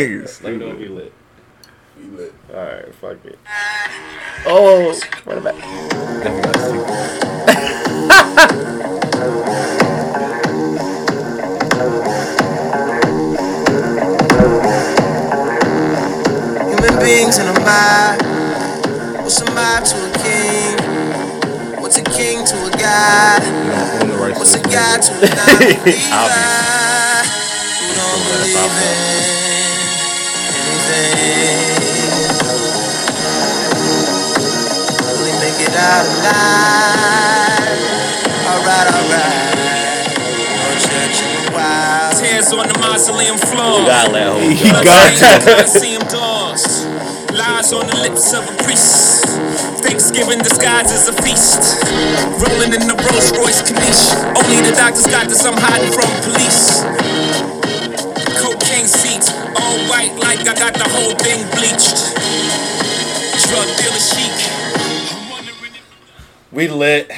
Niggas. Let me know if we lit. We lit. All right, fuck it. Oh, run it back. Human beings in a mob. What's a mob to a king? What's a king to a god? On the right What's a god to a non-believer? Who don't believe in he make it? Alright, alright. No church in a while. Tears on the mausoleum floor. You gotta let. He got to. Colosseum doors. Lies on the lips of a priest. Thanksgiving disguised as a feast. Rolling in the Rolls Royce Caniche. Only the doctors got this. I'm hiding from police. Cocaine seats, all white like I got the whole thing bleached. Drug dealer We lit.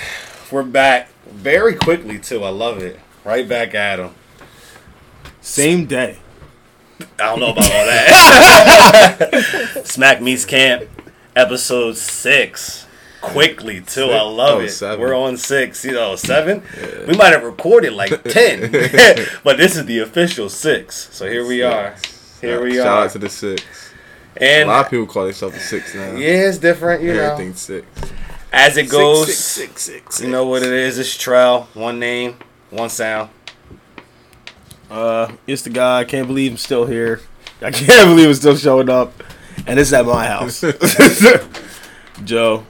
We're back very quickly too. I love it. Right back at him. Same day. I don't know about all that. Smack Meets Camp, episode six. Quickly too. I love Oh, it. seven. We're on six. You know, seven. We might have recorded like ten, but this is the official six. So here we are. Here we Shout are. Shout out to the six. And A lot of people call themselves a six now. yeah, it's different. You know, Everything's six. As it goes. Six, six, six, six, You know what it is? It's Trell. One name, one sound. Uh, it's the guy. I can't believe I'm still here. I can't believe I'm still showing up, and it's at my house. Joe.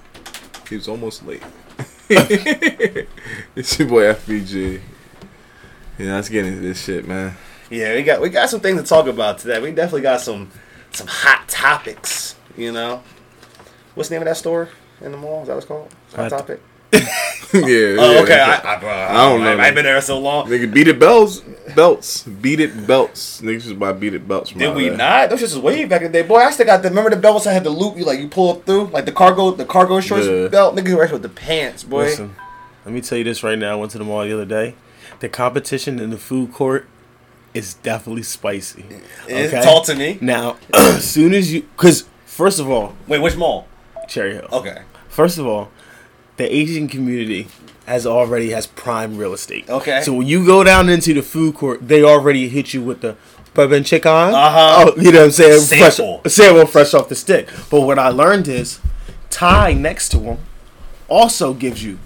He was almost late. it's your boy FBG. Yeah, let's get into this shit, man. Yeah, we got we got some things to talk about today. We definitely got some some hot topics. You know, what's the name of that store in the mall? Is that what it's called? Hot Hot- Topic. yeah. Oh, yeah, okay. I, I, bro, I, I don't know, I, man. I've been there so long. Nigga, beat it belts, belts, beat it belts. Niggas just buy beat it belts. From Did we there. not? Those just way back in the day. Boy, I still got the. Remember the belts I had the loop? You like you pull up through like the cargo, the cargo shorts Yeah. belt. Niggas wear with the pants, boy. Listen, let me tell you this right now. I went to the mall the other day. The competition in the food court is definitely spicy. It's Talk to me. Now, as soon as you, because first of all, Wait, which mall? Cherry Hill. Okay. First of all, the Asian community has already has prime real estate. Okay. So when you go down into the food court, they already hit you with the bourbon chicken. Uh-huh. Oh, you know what I'm saying? Sample. Fresh, sample fresh off the stick. But what I learned is, Thai next to them also gives you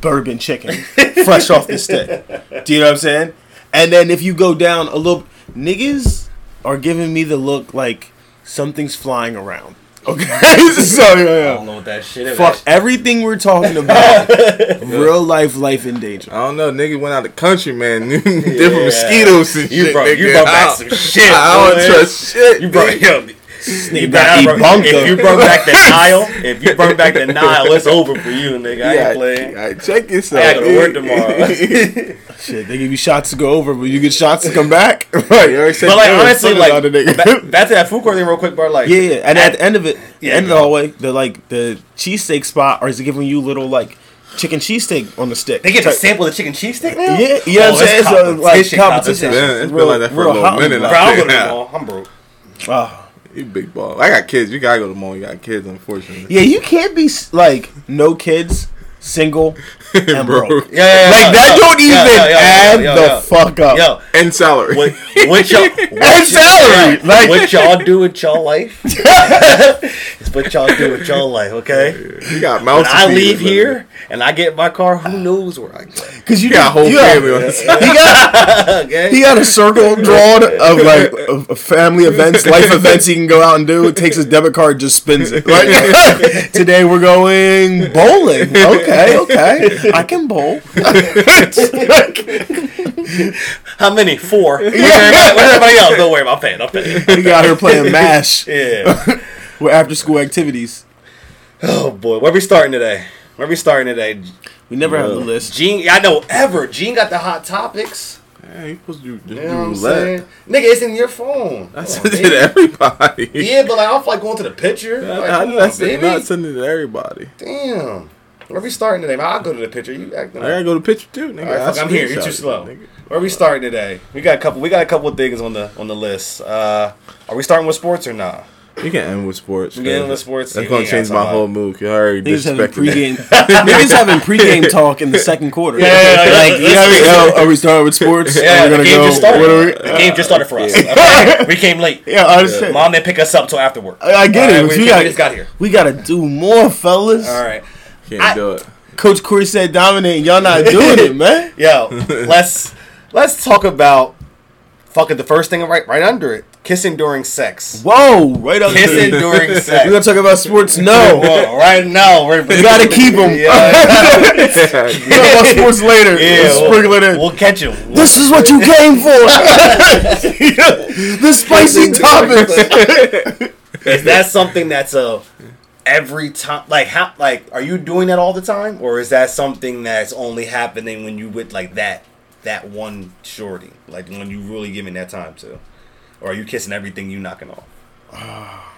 bourbon chicken fresh off the stick. Do you know what I'm saying? And then if you go down a little, niggas are giving me the look like something's flying around. Okay, so yeah, I don't know what that shit is. Fuck everything we're talking about. real life, life in danger. I don't know. Nigga went out the country, man. Different Yeah. mosquitoes and You shit. brought- nigga. you brought back some shit, I don't boy. trust shit. You brought nigga. yo, Nigga got got Ebunka. If you brought back the Nile, if you brought back the Nile, it's over for you, nigga. I Yeah, ain't playing. I check yourself. I gotta go to work tomorrow. Shit, they give you shots to go over, but you get shots to come back. You right. already said But like honestly, like about the back, back to that food court thing real quick, bro. Like Yeah, yeah. And at the end of it, Yeah, the end of the go. hallway, the like the cheesesteak spot or is it giving you little like chicken cheesesteak on the stick? they get to Type- sample the chicken cheese stick now. Yeah, you know Oh, what I'm saying? So like competition, competition. Man, it's been like that for a little hot minute. Bro, I'm Yeah. going to the mall. I'm broke. Oh. You big ball. I got kids. You gotta go to the mall. You got kids, unfortunately. Yeah, you can't be like no kids, single, and Bro. broke. Yeah, yeah, yeah, Like that yo, don't yo, even yo, yo, add yo, the yo, fuck up. Yo, And salary. what, what y'all what And salary, yeah, like- what y'all do with y'all life? it's what y'all do with y'all life, okay? you got When I leave brother. here and I get my car, who knows where I go? Cause you You got a whole you family on the side. He got Okay? he got a circle drawn of like of of family events, life events he can go out and do. It takes his debit card, just spins it. Like today we're going bowling. Okay, okay, I can bowl. How many? Four. Where's everybody, where's everybody else? Don't worry about paying. I'm paying. We got her playing Mash Yeah. We're after school activities. Oh boy, where we starting today? Where we starting today? We never have the list. Gene, I know ever. Gene got the hot topics. Yeah, you supposed to do, You do know what I'm saying? Nigga, it's in your phone. I Come sent on, it to everybody. Yeah, but like I don't like going to the picture. Like, I, come I, on, said, baby. not sending it to everybody. Damn. Where we starting today? I'll go to the picture. You acting I gotta go to picture too, nigga. All right, I fuck, I'm here. You're too slow. nigga. Where we starting today? We got a couple. We got a couple of things on the on the list. Uh, are we starting with sports or not? You can end with sports. We can end with sports. That's gonna change my whole mood. I already Niggas having disrespected pregame. that. niggas having pregame talk in the second quarter. Yeah, yeah, yeah, like let's- you know what I mean? let's- Oh, are we starting with sports? Yeah, we the gonna game go? just started. What are we? the game just started for us. Okay? we came late. Yeah, I understand. Mom didn't pick us up till after work. I, I get All it. right, we, we, got, we just got here. we gotta do more, fellas. All right, Can't I- do it. Coach Corey said dominate, y'all not doing it, man. yo, let's let's talk about fucking the first thing right right under it: kissing during sex. Whoa, right up Kissing there. during We're sex. gonna talk about sports. No, Whoa, right now we're we gotta keep them. Yeah, We'll talk about sports later. yeah We'll sprinkle it in. We'll catch him. This is what you came for. the spicy topics. Is that something that's a every time? Like how? Like are you doing that all the time, or is that something that's only happening when you with like that that one shorty, like when you really giving that time to, or are you kissing everything you knocking off?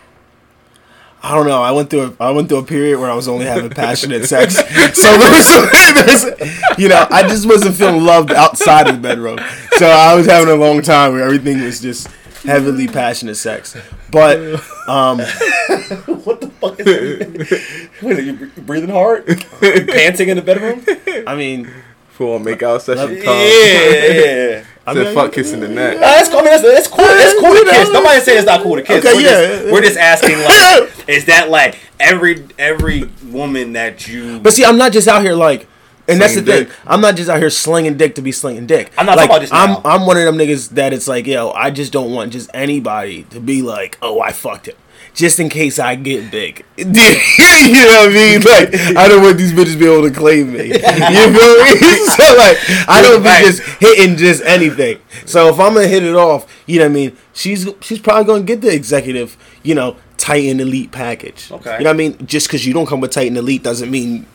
I don't know. I went through a, I went through a period where I was only having passionate sex. So there was, you know, I just wasn't feeling loved outside of the bedroom. So I was having a long time where everything was just heavily passionate sex. But um, What the fuck is that? Wait, are you breathing hard? Panting in the bedroom? I mean, For a makeout session. Yeah, yeah, yeah. I Said mean, fuck kissing the neck. Nah, that's cool. I mean, that's, that's cool. That's cool to You know, kiss. Nobody saying it's not cool to kiss. Okay, we're, yeah. just, we're just asking, like, is that like every every woman that you? But see, I'm not just out here like, and that's the Slinging thing. I'm not just out here slinging dick to be slinging dick. I'm not like, talking about just I'm. I'm one of them niggas that it's like, yo, I just don't want just anybody to be like, oh, I fucked him, just in case I get big. you know what I mean? Like, I don't want these bitches to be able to claim me. You feel me? so like, I don't be just hitting just anything. So if I'm gonna hit it off, you know what I mean? She's she's probably gonna get the executive, you know, Titan Elite package. Okay. You know what I mean? Just because you don't come with Titan Elite doesn't mean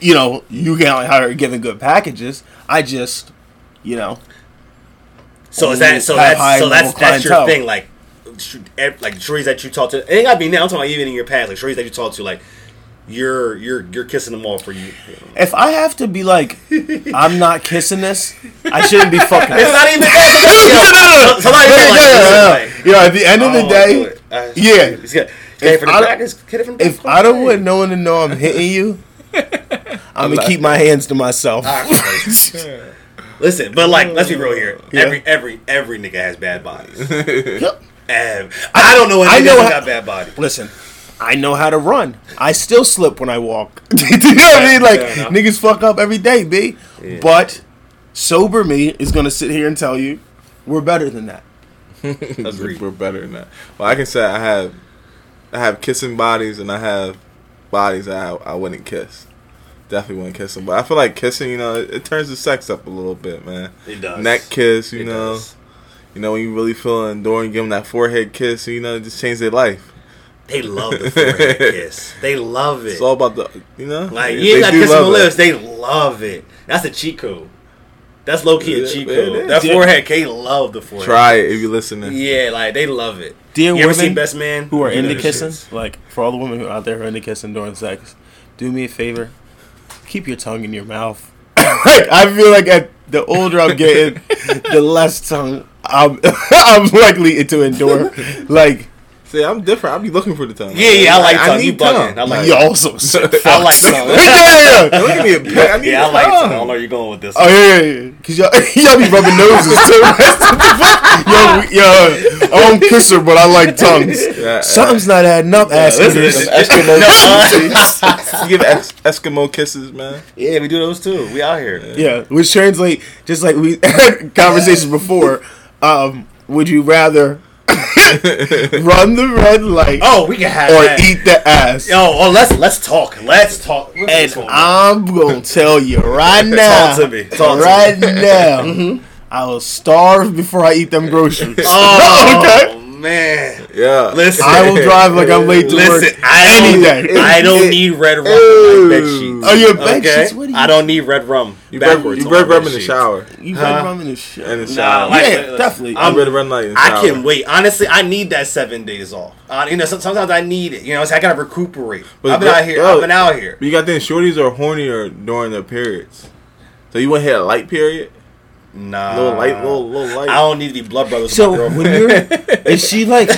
you know, you can't hire giving good packages. I just, you know, So is that so that's so that's that's your thing like eh, like shorties that you talk to. It ain't gotta be now. I'm talking about even in your past, like shorties that you talk to, like you're you're you're kissing them all for you. if I have to be like, I'm not kissing this, I shouldn't be fucking. It's not even that. So- Somebody Yeah, like, yeah, yeah. At the end of the oh, day, yeah. He's got get it from the I don't- back. Get it from the if. I don't want no one to know I'm hitting you, I'm gonna keep my hands to myself. Listen, but like, let's be real here. Yeah. Every every every nigga has bad bodies. Yep. And I don't know when I niggas know don't how- got bad body. Listen, I know how to run. I still slip when I walk. you know what I mean? Like Fair niggas fuck up every day, b. But sober me is gonna sit here and tell you we're better than that. Agreed. We're better than that. Well, I can say I have, I have kissing bodies and I have bodies that I, I wouldn't kiss. Definitely wouldn't kiss them. But I feel like kissing, you know, it, it turns the sex up a little bit, man. It does. Neck kiss, you It know, does. you know when you really feeling during give them that forehead kiss, you know, it just change their life. They love the forehead kiss. They love it. It's all about the, you know, Like you ain't got do kiss on the lips. They love it. That's a cheat code. That's low key a Yeah, cheat it code. is. That Yeah. forehead, K love the forehead. Try it if you're listening. Yeah, like they love it. Dear you ever women seen Best Man? who are You into the kissing, like for all the women who are out there who are into kissing during sex, do me a favor, keep your tongue in your mouth. like I feel like at the older I'm getting, the less tongue I'm I'm likely to endure. Like See, I'm different. I be looking for the tongue. Yeah, yeah, I like tongue. You need bugging. I like you also sick I like fucks. tongue. yeah, yeah, yeah. Look at me a pic. I need Yeah, I a like tongue. tongue. I don't know where you're going with this. Oh yeah, yeah, yeah. Cause y'all, y'all be rubbing noses too. yo, yo, I won't kiss her, but I like tongues. Yeah, Something's not adding up, ass listen, eaters. listen. Eskimo. you give es- Eskimo kisses, man. Yeah, we do those too. We out here. Yeah, which translate just like we had conversations before. Um, would you rather run the red light Oh, we can have that. or that. eat the ass? Yo, oh, let's let's talk. Let's talk. And this going on? I'm gonna tell you right now, Talk to me. Talk to right now, mm-hmm. I will starve before I eat them groceries. Oh okay. Man, Yeah. Listen. I will drive like I'm late to work Listen, I any don't, day. I don't need red rum in my bed sheets. Oh, your bed Okay, sheets? What do you? I don't need red rum. You red, backwards you red rum in the sheets. shower. You Huh? red rum in the shit. In the Nah, like, Yeah, uh, definitely. I'm red rum light in the I shower. can wait. Honestly, I need that seven days off. Uh, you know, sometimes I need it. You know, so I gotta recuperate. But I've been girl- out here. yo, I've been out here. But you got them shorties are hornier during their periods. So you want to hit a light period? Nah, little light, little little light. I don't need to be blood brothers. So with my when you're, is she like?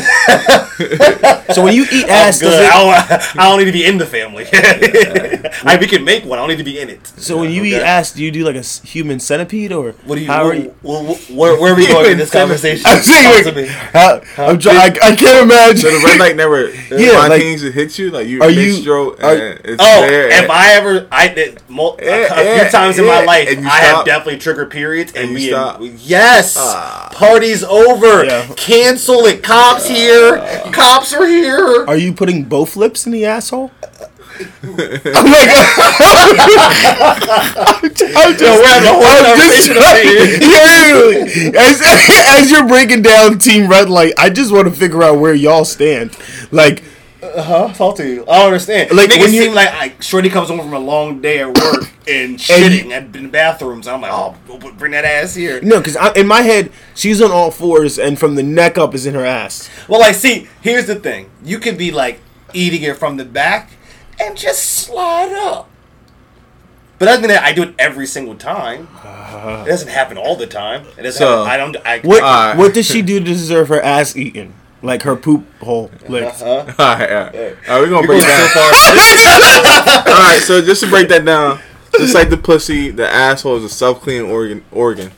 so when you eat I'm ass, does it? I, don't, I don't need to be in the family. I, we can make one. I don't need to be in it. So when you eat ass, do you do like a s- human centipede or What do you? How What, are you? wh- wh- where, where are we going in this conversation? I'm saying, Talk like, to me. how, I'm trying. I, I can't imagine. so the red light never Yeah, like- spontaneous to hit you like you Are are you- stroke are- and it's Oh, there if I ever, I did mul- a, Yeah, a yeah, few times in my life, I have definitely triggered periods, and, And we, stop. yes, Ah. party's over. Yeah. Cancel it. Cops here. Cops are here. Are you putting both lips in the asshole? I'm like, I'm just, we're having a whole I'm just conversation trying- yeah, yeah, as, as you're breaking down Team Red Light, I just want to figure out where y'all stand. Like, Huh? Talk to you. I don't understand. Like, Like, when it you- seem like I, Shorty comes home from a long day at work and shitting at, in the bathrooms. I'm like, oh, oh bring that ass here. no, because in my head, she's on all fours, and from the neck up is in her ass. Well, like, see, here's the thing. You could be like eating it from the back and just slide up. But doesn't mean that I do it every single time. Uh-huh. It doesn't happen all the time. It doesn't. So, happen, I don't. I, What Alright. What does she do to deserve her ass eaten? Like her poop hole uh-huh. licked. all right, all right. All right, we're gonna You're break that. so. All right, so just to break that down, just like the pussy, the asshole is a self cleaning organ. Organ.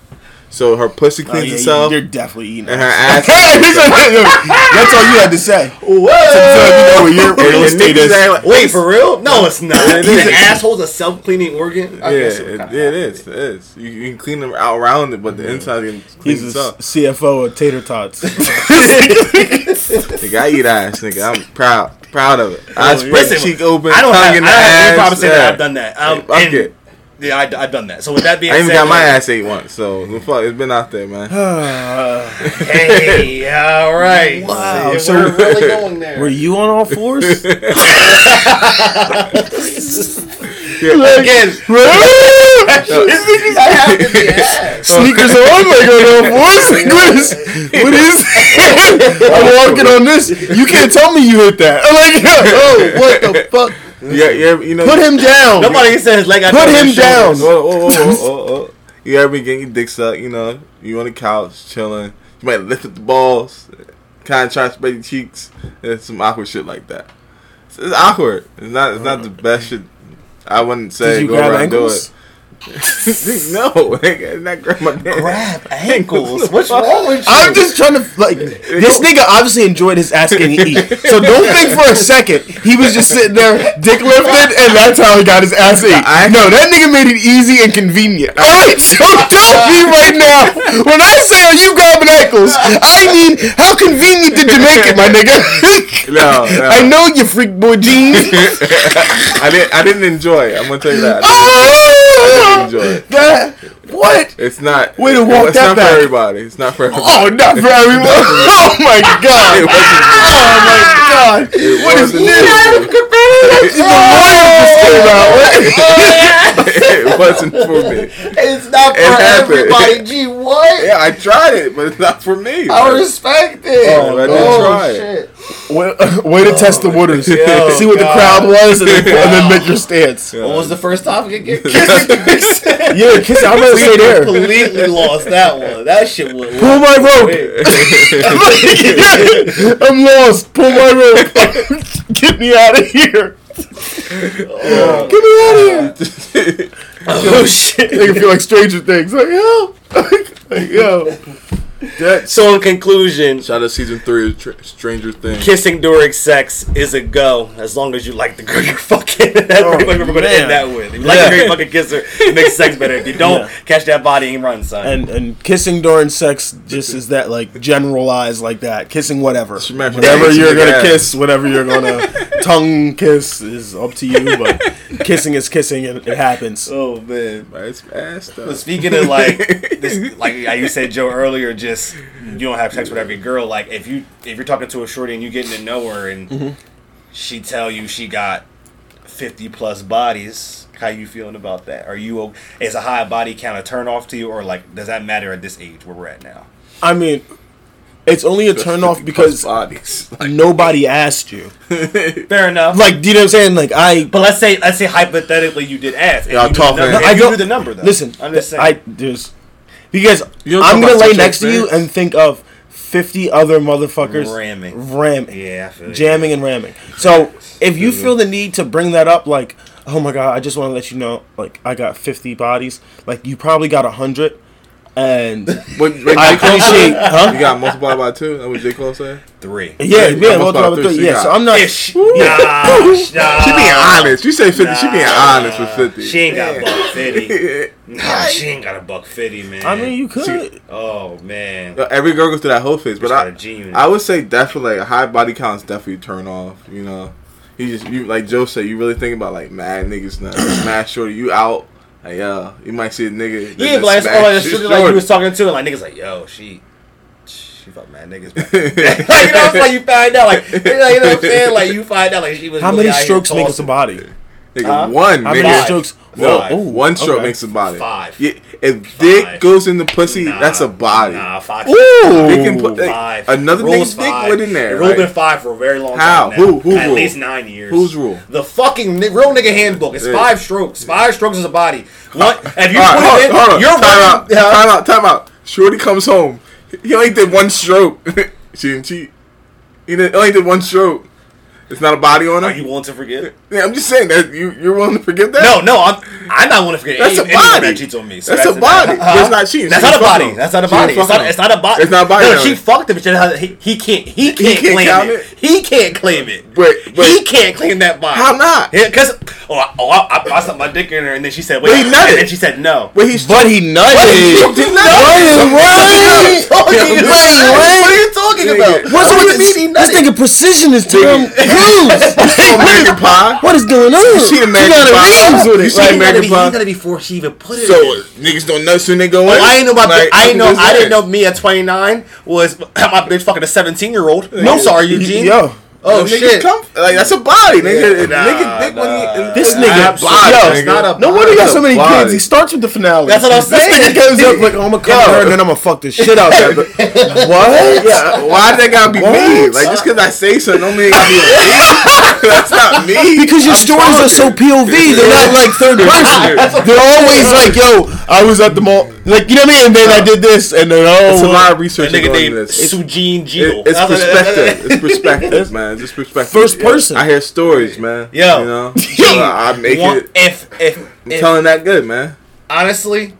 So her pussy Oh, cleans yeah, itself, You're definitely eating and her ass. ass. That's all you had to say. What? So you know where your real and estate niggas is. act like- Wait, for real? No, it's not. Yeah, it An asshole's a self-cleaning organ. I Yeah, guess it, kinda it is. It is. You, you can clean them out around it, but the inside can clean He's a itself. CFO of Tater Tots. Nigga, I eat ass, nigga. I'm proud, proud of it. I spread Listen, cheek open, I don't tongue have. in I the don't have any ass. problem saying that. I've done that. Um, Fuck and- it. Yeah, I, have done that. So with that being I even said, got my ass ate once, so the fuck, it's been out there, man. Hey, all right. Wow, See, so- we're really going there. Were you on all fours? again? I have to be ass. Sneakers on, like on all fours. Like, what is? What is? I'm walking on this. You can't tell me you hit that. I'm like, oh, what the fuck? Yeah, yeah, you know. Put him down. Nobody says like I Put him his down. shoulders. Oh, oh, oh. You ever been getting your dick sucked? You know, you on the couch chilling. You might lift up the balls, kind of try to spread your cheeks, and some awkward shit like that. It's, it's awkward. It's not. It's not the best shit. I wouldn't say go grab around and do it. no, nigga, not grab my damn. Grab ankles. What's wrong with you? I'm just trying to like this nigga obviously enjoyed his ass getting eat. So don't think for a second he was just sitting there dick lifted and that's how he got his ass ate. I- No, that nigga made it easy and convenient. Alright, so don't be right now. When I say are you grabbing ankles, I mean how convenient did you make it, my nigga? No, no. I know you freak boy jeans. I didn't. I didn't enjoy it. I'm gonna tell you that. Oh, enjoy it. that what? It's not. Way to walk It's that not back. for everybody. It's not for oh, everybody. Oh, not for everyone. Oh my god. It wasn't. Oh my god. It What is wasn't this? for me. The lawyer just came out. it wasn't for me. It's not for It happened. everybody. Gee, what? Yeah, I tried it, but it's not for me. I man. respect it. Oh, I didn't oh, try it. shit. Way, way to test the oh, waters. Yo, See what the crowd was, and then, and then make your stance. Yeah. What was the first topic again? Kissing. Yeah, kiss. I'm gonna stay there. completely lost that one. That shit was. Pull my rope. I'm lost. Pull my rope. Get me out of here. Oh, Get me out of here. Oh shit. Make it feel like Stranger Things. Like yo, like yo. That So in conclusion, Shout out to season three of Tr- Stranger Things. kissing during sex is a go as long as you like the girl you're fucking. That's Oh, pretty much what we're gonna end oh, that with. If you like the girl you fucking kiss her, it makes sex better. If you don't, Yeah. catch that body and run, son. and and kissing during sex just is that like generalized like that. Kissing whatever, Smash whatever you're gonna ass. kiss, whatever you're gonna tongue kiss is up to you. But kissing is kissing, and it happens. oh man. It's fast But speaking of like this, like you said, Joe earlier, just you don't have sex with every girl. Like if you if you're talking to a shorty and you getting to know her and Mm-hmm. she tell you she got fifty plus bodies, how you feeling about that? Are you o- is a high body count a turn off to you, or like does that matter at this age where we're at now? I mean, it's only a turn off because bodies. Like, nobody asked you. Fair enough. Like, do you know what I'm saying? Like, I but let's say let's say hypothetically you did ask. and Y'all you knew the talking- number- and I you don't knew the number though. Listen, I'm just saying. I there's because I'm gonna lay next to you and think of 50 other motherfuckers Ramming. ramming, yeah, I feel you. jamming and ramming. So if you mm-hmm. feel the need to bring that up, like, oh my god, I just want to let you know, like, I got 50 bodies. Like, you probably got hundred, and what, what I J. Cole appreciate, huh? You got multiplied by two. That what J. Cole said. three. Yeah, you yeah, got multiply multiplied by by three. three, Yeah, so so I'm not. Ish. Nah, nah, She being honest. You say fifty. She being honest with fifty. She ain't got a buck fifty. Nah, she ain't got a buck fifty, man. I mean, you could. She, Oh man. Yo, Every girl goes through that whole phase, but Just got I, a G unit. I would say definitely like, a high body count is definitely turn off. You know, you just you like Joe said, you really think about like mad niggas now, mad shorty. You out, like yo, you might see a nigga. Yeah, but like, it's smash all like, his like you was talking to, and like niggas like, yo, she, she fuck mad niggas. back then. like, you know, it's like you find out, like, you know, you know what I'm saying? Like you find out, like she was. How really many out here strokes make us a tossing. body? Nigga, Huh? one How nigga. many strokes? No, Five. Ooh, one stroke okay. makes a body. Five. Yeah, if dick goes in the pussy, Nah, that's a body. Nah, five. Ooh. They can put like, Five. another nigga's dick went in there. The rule right? been five for a very long How? time. now. Who- who At rule? least nine years. Whose rule? The fucking real nigga handbook. It's Yeah. five strokes. Five strokes is a body. Uh, what? If you All put right, it in, hold, you're time out. running. Yeah. Time out. Time out. Shorty comes home. He only did one stroke. she didn't cheat. He only did one stroke. It's not a body on Are her. you willing to forget? Yeah, I'm just saying that you you're willing to forgive that. No, no, I'm. I'm not willing to forget. That's any, a body. that cheats on me. So That's a body. uh-huh. That's not cheating. That's not a didn't fuck body. him. That's not a body. It's fuck not, him. it's not a body. It's not a body, No, she fucked him. But she doesn't- he, he can't. He can't, can't claim count it. it? He can't claim it. But, wait. He can't claim that body. How not? Yeah, cause oh, I- oh I, I, I stuck my dick in her, and then she said, "Wait," But he nutted. and then she said, "No." Wait, he's But he nutted. But He nutted. Wait, What are Wait, you talking about? wait. What are you talking about? What's What you this? mean This nigga precision is Tom Cruise. American Pie. What is going on? She American got a Pie. reams with You it. see American Pie. to be before she even put it. So niggas don't know soon they go in. I ain't know about. I ain't know. I'm just I didn't know me at 29 was my bitch fucking a 17 year old. No, sorry, Eugene. Yo, Oh Niggas shit. Come, like that's a body, nigga. Yeah, nigga, nah, dick when he, nah. this nigga, he body, yo, it's not a- no wonder you got so many Body. kids. He starts with the finale. That's what I'm This saying. nigga goes up like, oh, I'm gonna come Yo. here and then I'm gonna fuck this shit out of that. what? Yeah, why did that gotta be me? Like just because I say something, don't mean it gotta be me. That's not me. Because your I'm stories are so. POV, they're not like third person. They're always like, yo, I was at the mall, like you know what I mean. And then I did this, and then oh, It's a lot of research nigga going named into this. Sujin It- Jeal. it's perspective. It's perspective, man. It's just perspective. First person. I hear stories, man. Yo. you know, Yo. I make One- it. If if, I'm if telling that good, man. honestly,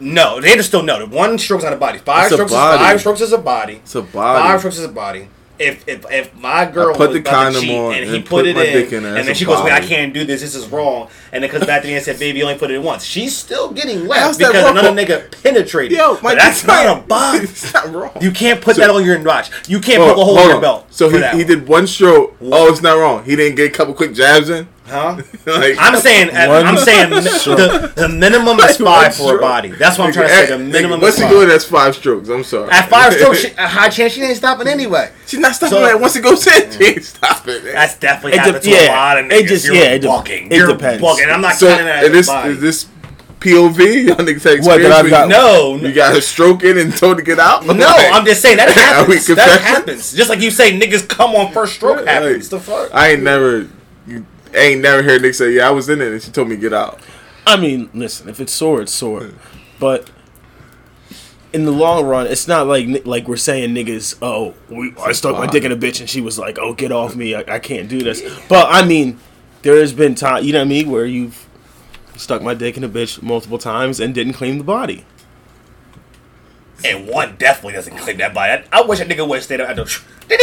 no, they just don't know that one stroke's not a body. Five It's a strokes. body. Is, five strokes is a body. It's a body. Five strokes is a body. If if if my girl put the condom on and he and put, put it in, in and then she goes, "Wait, I can't do this. This is wrong." And then comes back to me and said, "Baby, you only put it in once." She's still getting that because another nigga penetrated. Yo, my that's dick's not a not- body. It's not wrong. You can't put So- that on your watch. You can't Hold put a on, hole in your belt. So he, he did one stroke. Oh, it's not wrong. He didn't get a couple quick jabs in. Huh? like, I'm saying, One I'm saying the, the minimum is five for a body. That's what I'm trying to say. The minimum nigga, Once is he five. go in, that's five strokes. I'm sorry. At five strokes, she- a high chance she ain't stopping anyway. She's not stopping So- that. Once it goes in, she ain't mm. stopping. man. That's definitely It happened de- to a lot of it niggas. just- You're yeah, it de- bugging. it You're depends. bugging. I'm not so counting that is as this body. is this POV? Y'all niggas had experience. What, that I've got- no, You got a stroke in and told to get out? no, Like, I'm just saying that happens. that happens. Just like you say, niggas come on first stroke Like, happens. The fuck? I ain't never, you I ain't never heard Nick say, "Yeah, I was in it," and she told me to get out. I mean, listen, if it's sore, it's sore. But in the long run, it's not like like we're saying niggas. Oh, we, I stuck my dick in a bitch, and she was like, "Oh, get off me! I, I can't do this." But I mean, there has been time, you know what I mean, where you've stuck my dick in a bitch multiple times and didn't claim the body. And one definitely doesn't claim that body. I, I wish a nigga would have stayed up at the ding,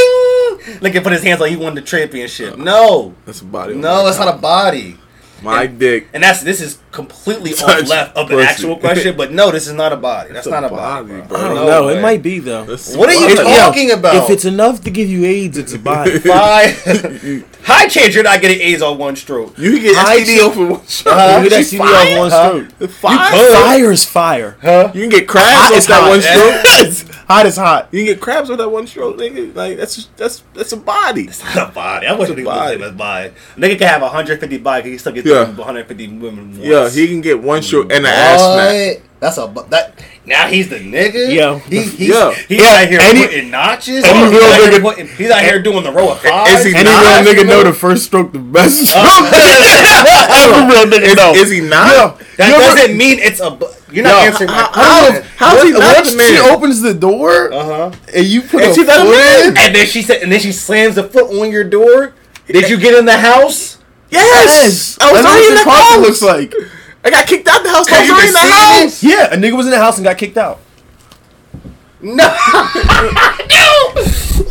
like and put his hands like he won the championship. Uh, no, That's a body. Oh no, my it's not a body. My dick. And that's this is completely Such off left of the actual question, but no, this is not a body. That's It's not a a body. body, bro. bro. I don't No know. It might be though. That's What are you wild. If- yo, talking about? If it's enough to give you AIDS, it's a body. Bye. High chance you're not getting AIDS on one stroke. You can get I STD off of one shot. Uh-huh. You get that She CD off one Huh? stroke. Fire? Fire is fire. Huh? You can get crabs Hot off is that hot. one stroke. Hot is hot. You can get crabs with that one stroke, nigga. Like that's that's that's a body. It's not a body. I wish It's a nigga body. was a body. Nigga can have 150 body, he can still get Yeah. 150 women. Once. Yeah, he can get one stroke and an ass smack. That's a bu- that. Now he's the nigga. Yo. he, he's, Yo. he's Yeah, out here any- putting notches. any real out here nigga- putting, he's out here doing the row of five. Is he Any not? real nigga know the first stroke the best stroke? Every real nigga Is, know. is he not? Yo, That you ever- doesn't mean it's a. bu- You're not Yo, answering my how- how- question. how's he Once- not once the she opens the door Uh huh. and you put And a she's foot in, And then she said, and then she slams the foot on your door. Did you get in the house? Yes. I was That's already in the house. looks like. I got kicked out the house. I was already in the seeing. Yeah, a nigga was in the house and got kicked out. No.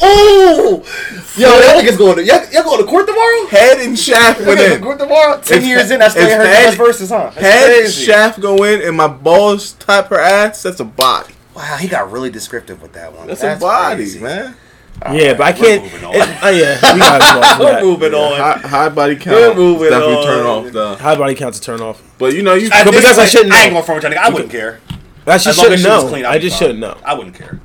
Ooh. Yo, that nigga's going to. Y'all, y'all going to court tomorrow? Head and shaft went in. court tomorrow? Ten If- years in, that's if playing her head- last verses, huh? That's Head crazy. shaft go in and my balls tap her ass. That's a body. Wow, he got really descriptive with that one. That's, a body, crazy. man. Yeah, but I can't. moving it- oh yeah, we gotta We're that. moving on. High, high body count. We're moving definitely on. turn off though. High body count's a turn off. But you know you. At But because I point, shouldn't Know. I ain't know. going for it. I wouldn't care. I just As long as shouldn't know. clean, I just shouldn't know. I wouldn't care.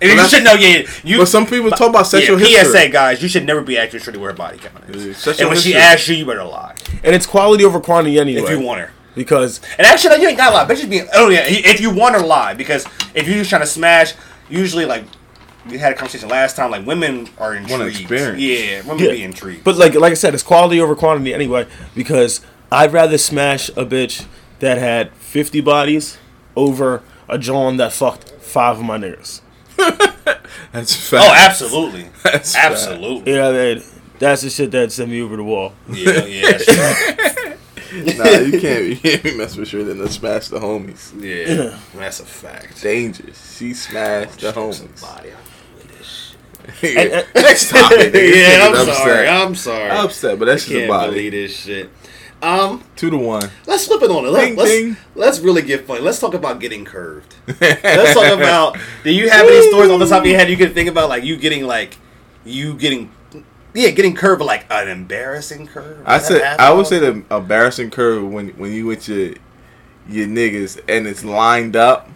If you should know, yeah. You, but some people talk about sexual yeah, history. PSA guys, you should never be asking Shorty where her body count is. Yeah, and when she asks you, you better lie And it's quality over quantity anyway. if you want her. Because And actually, no, you ain't got to lie. Bitches being oh yeah, if you want her, lie because if you're just trying to smash, usually like we had a conversation last time, like women are intrigued. experience. Yeah, women Yeah. be intrigued. But like like I said, it's quality over quantity anyway. Because I'd rather smash a bitch that had fifty bodies over a John that fucked five of my niggas. That's a fact. oh, absolutely, That's absolutely. You know what That's the shit that sent me over the wall. Yeah, yeah, sure. Nah, you can't, you can't be messing with her then to smash the homies. yeah. That's a fact. Dangerous. She smashed the homies. Body, I'm with this Yeah. And- and- Next topic. yeah, I'm Upset. sorry. I'm sorry. I'm upset, but that's just a Can't body. believe this shit. Um, Two to one. let's flip it on it. Let, Ding, let's ding. let's really get funny. Let's talk about getting curved. Let's talk about. Do you have any stories on the top of your head you can think about, like you getting like you getting, yeah, getting curved, but like an embarrassing curve? I said I would say the the embarrassing curve when when you with your your niggas and it's lined up,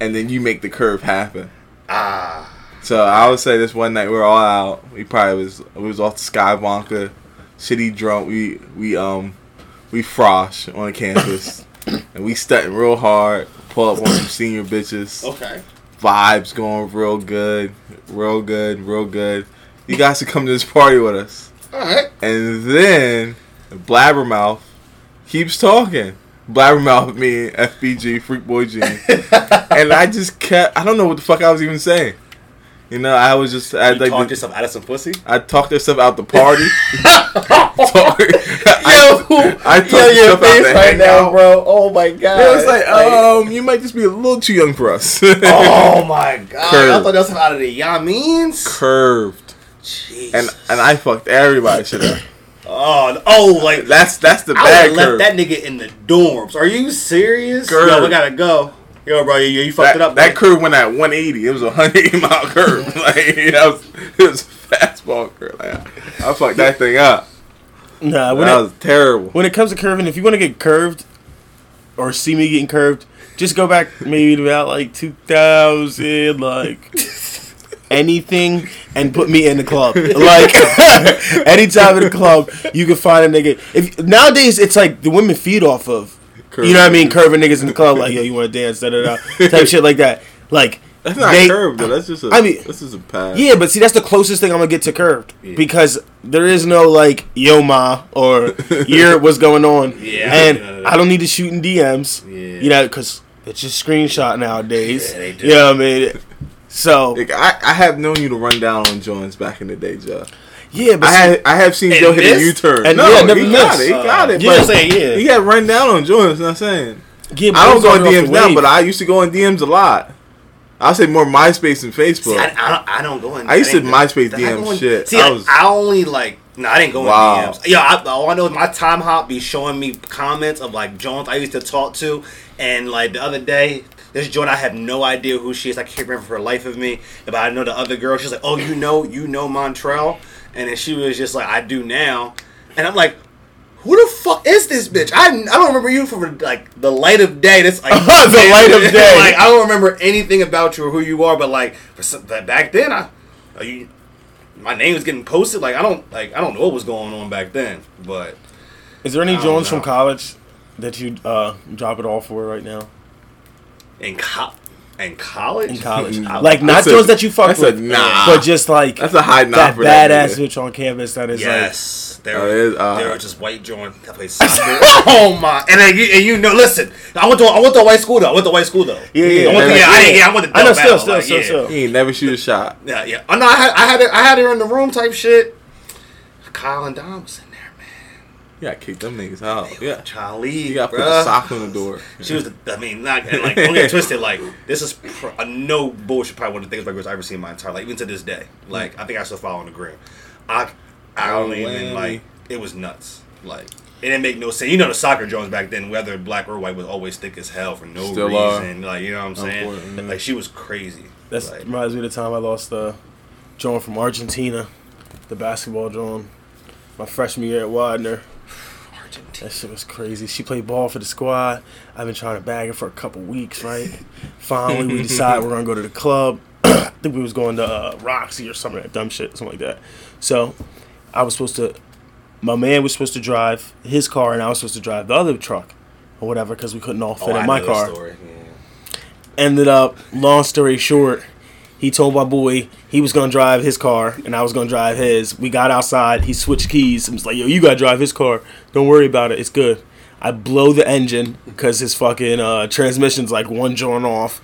and then you make the curve happen. Ah, So I would say this one night we were all out. We probably was we was off the Skybonka, shitty drunk. We we um we frosh on the campus, and we stunting real hard. Pull up on some senior bitches. okay. Vibes going real good, real good, real good. You guys should come to this party with us. All right. And then Blabbermouth keeps talking. Blabbermouth, me, FBG, Freak Boy G. and I just kept, I don't know what the fuck I was even saying. You know, I was just, I, You like, talked yourself out of some pussy. I talked myself out the party. Talk- Yo, I, I talked yo, your myself out right now, hangout. bro. Oh my god. It was like, um, you might just be a little too young for us. oh my god. I thought that was out of the Yamins. Curved. Jeez. And and I fucked everybody shit up. oh, oh, like That's that's the I bad left that nigga in the dorms. Are you serious? Yo, we gotta go. Yo, bro, you, you fucked that, it up. that man. curve went at 180. It was a 180 mile curve. like that was it was a fastball curve. Like, I fucked that thing up. Nah, when That it, was terrible. when it comes to curving, if you want to get curved or see me getting curved, just go back maybe to about like 2000, like anything, and put me in the club. Like anytime in the club, you can find a nigga. If nowadays it's like the women feed off of, you know what I mean, curving niggas in the club. Like yo, you want to dance, da da da, type shit like that. Like That's not they- curved though. That's just a. I mean- this is a pass. Yeah, but see, that's the closest thing I'm gonna get to curved because there is no like yo ma or you're what's going on. Yeah, and I. I don't need to shoot in DMs. Yeah. you know, because it's just screenshot nowadays. Yeah, they do. You know what I mean? So Like, I, I have known you to run down on joints back in the day, Joe. Yeah, but I see, had I have seen Joe hit a this? U turn. No, yeah, never he got it. He got it. Yeah, but I'm saying, yeah. he got run down on joints. I'm saying. yeah, I don't go on in DMs now, but I used to go in DMs a lot. I'll say more MySpace than Facebook. See, I, I, don't, I don't go in. I used to MySpace I DM go shit. See, I I, was- I only like. No, I didn't go Wow. in DMs. Yeah, I, all I know is my time hop be showing me comments of like Jones I used to talk to, and like the other day, this joint I have no idea who she is. I can't remember for the life of me. But I know the other girl. She's like, "Oh, you know, you know Montrell," and then she was just like, "I do now," and I'm like. Who the fuck is this bitch? I, I don't remember you from like the light of day. That's like The light of day. like I don't remember anything about you or who you are, but like for some, but back then, I you my name was getting posted. Like I don't like I don't know what was going on back then, but Is there any Jones from college that you uh, drop it all for right now? in co- in college, In college, like not That's a- that you fuck with, nah. but just like That's a high nah that for badass nigga. bitch on campus that is yes, there, Oh, it is, uh, there were just white joint that played soccer. oh my! And then you, and you know, listen, I went to I went to a white school though. I went to a white school though. Yeah, yeah, I went to, yeah. yeah, I, didn't- yeah, I went to I know, still, Valle, still, like, still, yeah. still. He ain't never shoot a shot. Yeah, yeah. Oh no, I had I had it, I had her in the room type shit. Kyle and Dom was in there, man. You gotta kick them niggas out. Yeah. Trying to leave, You gotta put bruh. the sock on the door. She was, the, I mean, not and like don't get twisted. Like this is pr- a no bullshit. Probably one of the things like I've ever seen in my entire life, even to this day. Like I think I still follow on the gram. I, I Oh, don't even like. It was nuts. Like it didn't make no sense. You know the soccer Jones back then, whether black or white, was always thick as hell for no Still are. reason. Like you know what I'm saying? Unfortunately. Like she was crazy. That like, reminds me of the time I lost the Joan from Argentina, the basketball Joan, my freshman year at Widener. Argentina. That shit was crazy. She played ball for the squad. I've been trying to bag her for a couple weeks, right? Finally, we decided we're gonna go to the club. I think we was going to uh, Roxy or something, that dumb shit, something like that. So, I was supposed to. My man was supposed to drive his car, and I was supposed to drive the other truck, or whatever, because we couldn't all fit Oh, I in my know car ended up long story short he told my boy he was gonna drive his car and i was gonna drive his. We got outside he switched keys. And was like yo you gotta drive his car. Don't worry about it. It's good. I blow the engine because his fucking uh, transmission's like one joint off.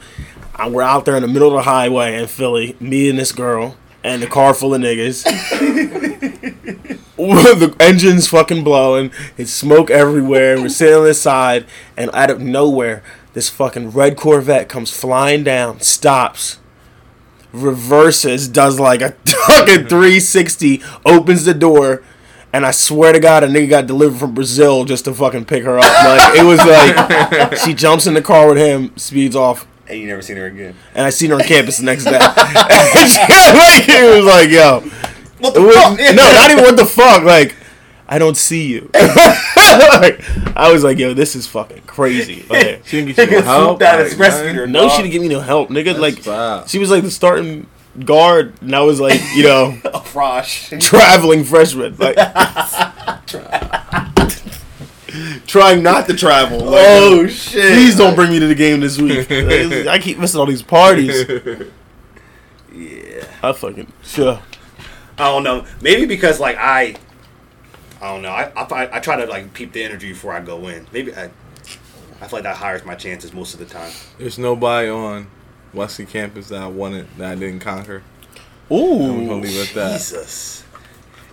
And we're out there in the middle of the highway in philly me and this girl and the car full of niggas. The engine's fucking blowing. It's smoke everywhere. We're sitting on the side, and out of nowhere, this fucking red Corvette comes flying down, stops, reverses, does like a fucking 360, opens the door, and I swear to God, a nigga got delivered from Brazil just to fucking pick her up. Like it was like she jumps in the car with him, speeds off, And you never seen her again. and I seen her on campus the next day. And she- like, it was like, yo. What the was- fuck? no, not even what the fuck. Like, I don't see you. Like, I was like, yo, this is fucking crazy. Like, She didn't get you no help. that like, express man. no, dog. she didn't give me no help, nigga. That's like, foul. she was like the starting guard, and I was like, you know, a frosh. traveling freshman. Like, trying not to travel. Like, Oh shit! please don't bring me to the game this week. Like, I keep missing all these parties. Yeah. I fucking sure. I don't know. Maybe because like I, I don't know. I I, I try to like peep the energy before I go in. Maybe I, I feel like that hires my chances most of the time. There's nobody on Wesley campus that I wanted that I didn't conquer. I'm gonna Ooh. leave it at that. Jesus,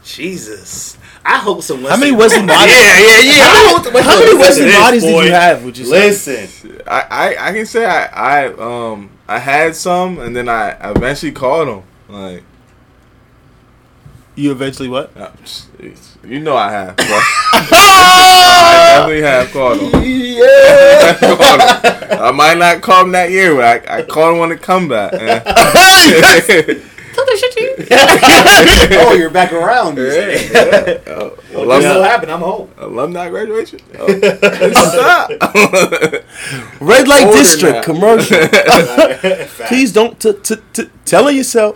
Jesus. I hope some. How many Wesley Yeah, bodies? yeah, yeah. I hope- How many listen Wesley bodies did you have? Would you say? Listen, I, I, I can say I, I um I had some and then I eventually called them. Like You eventually what? uh, you know I have. Bro. I definitely have called them. yeah. I might not call him that year, but I, I called them on the comeback. Tell that shit to you. oh, you're back around. You say. yeah, yeah. Oh, Well, alumni, this will happen. I'm home. alumni graduation. Oh. Red light Older district now. commercial. Please don't t- t- t- tell on yourself.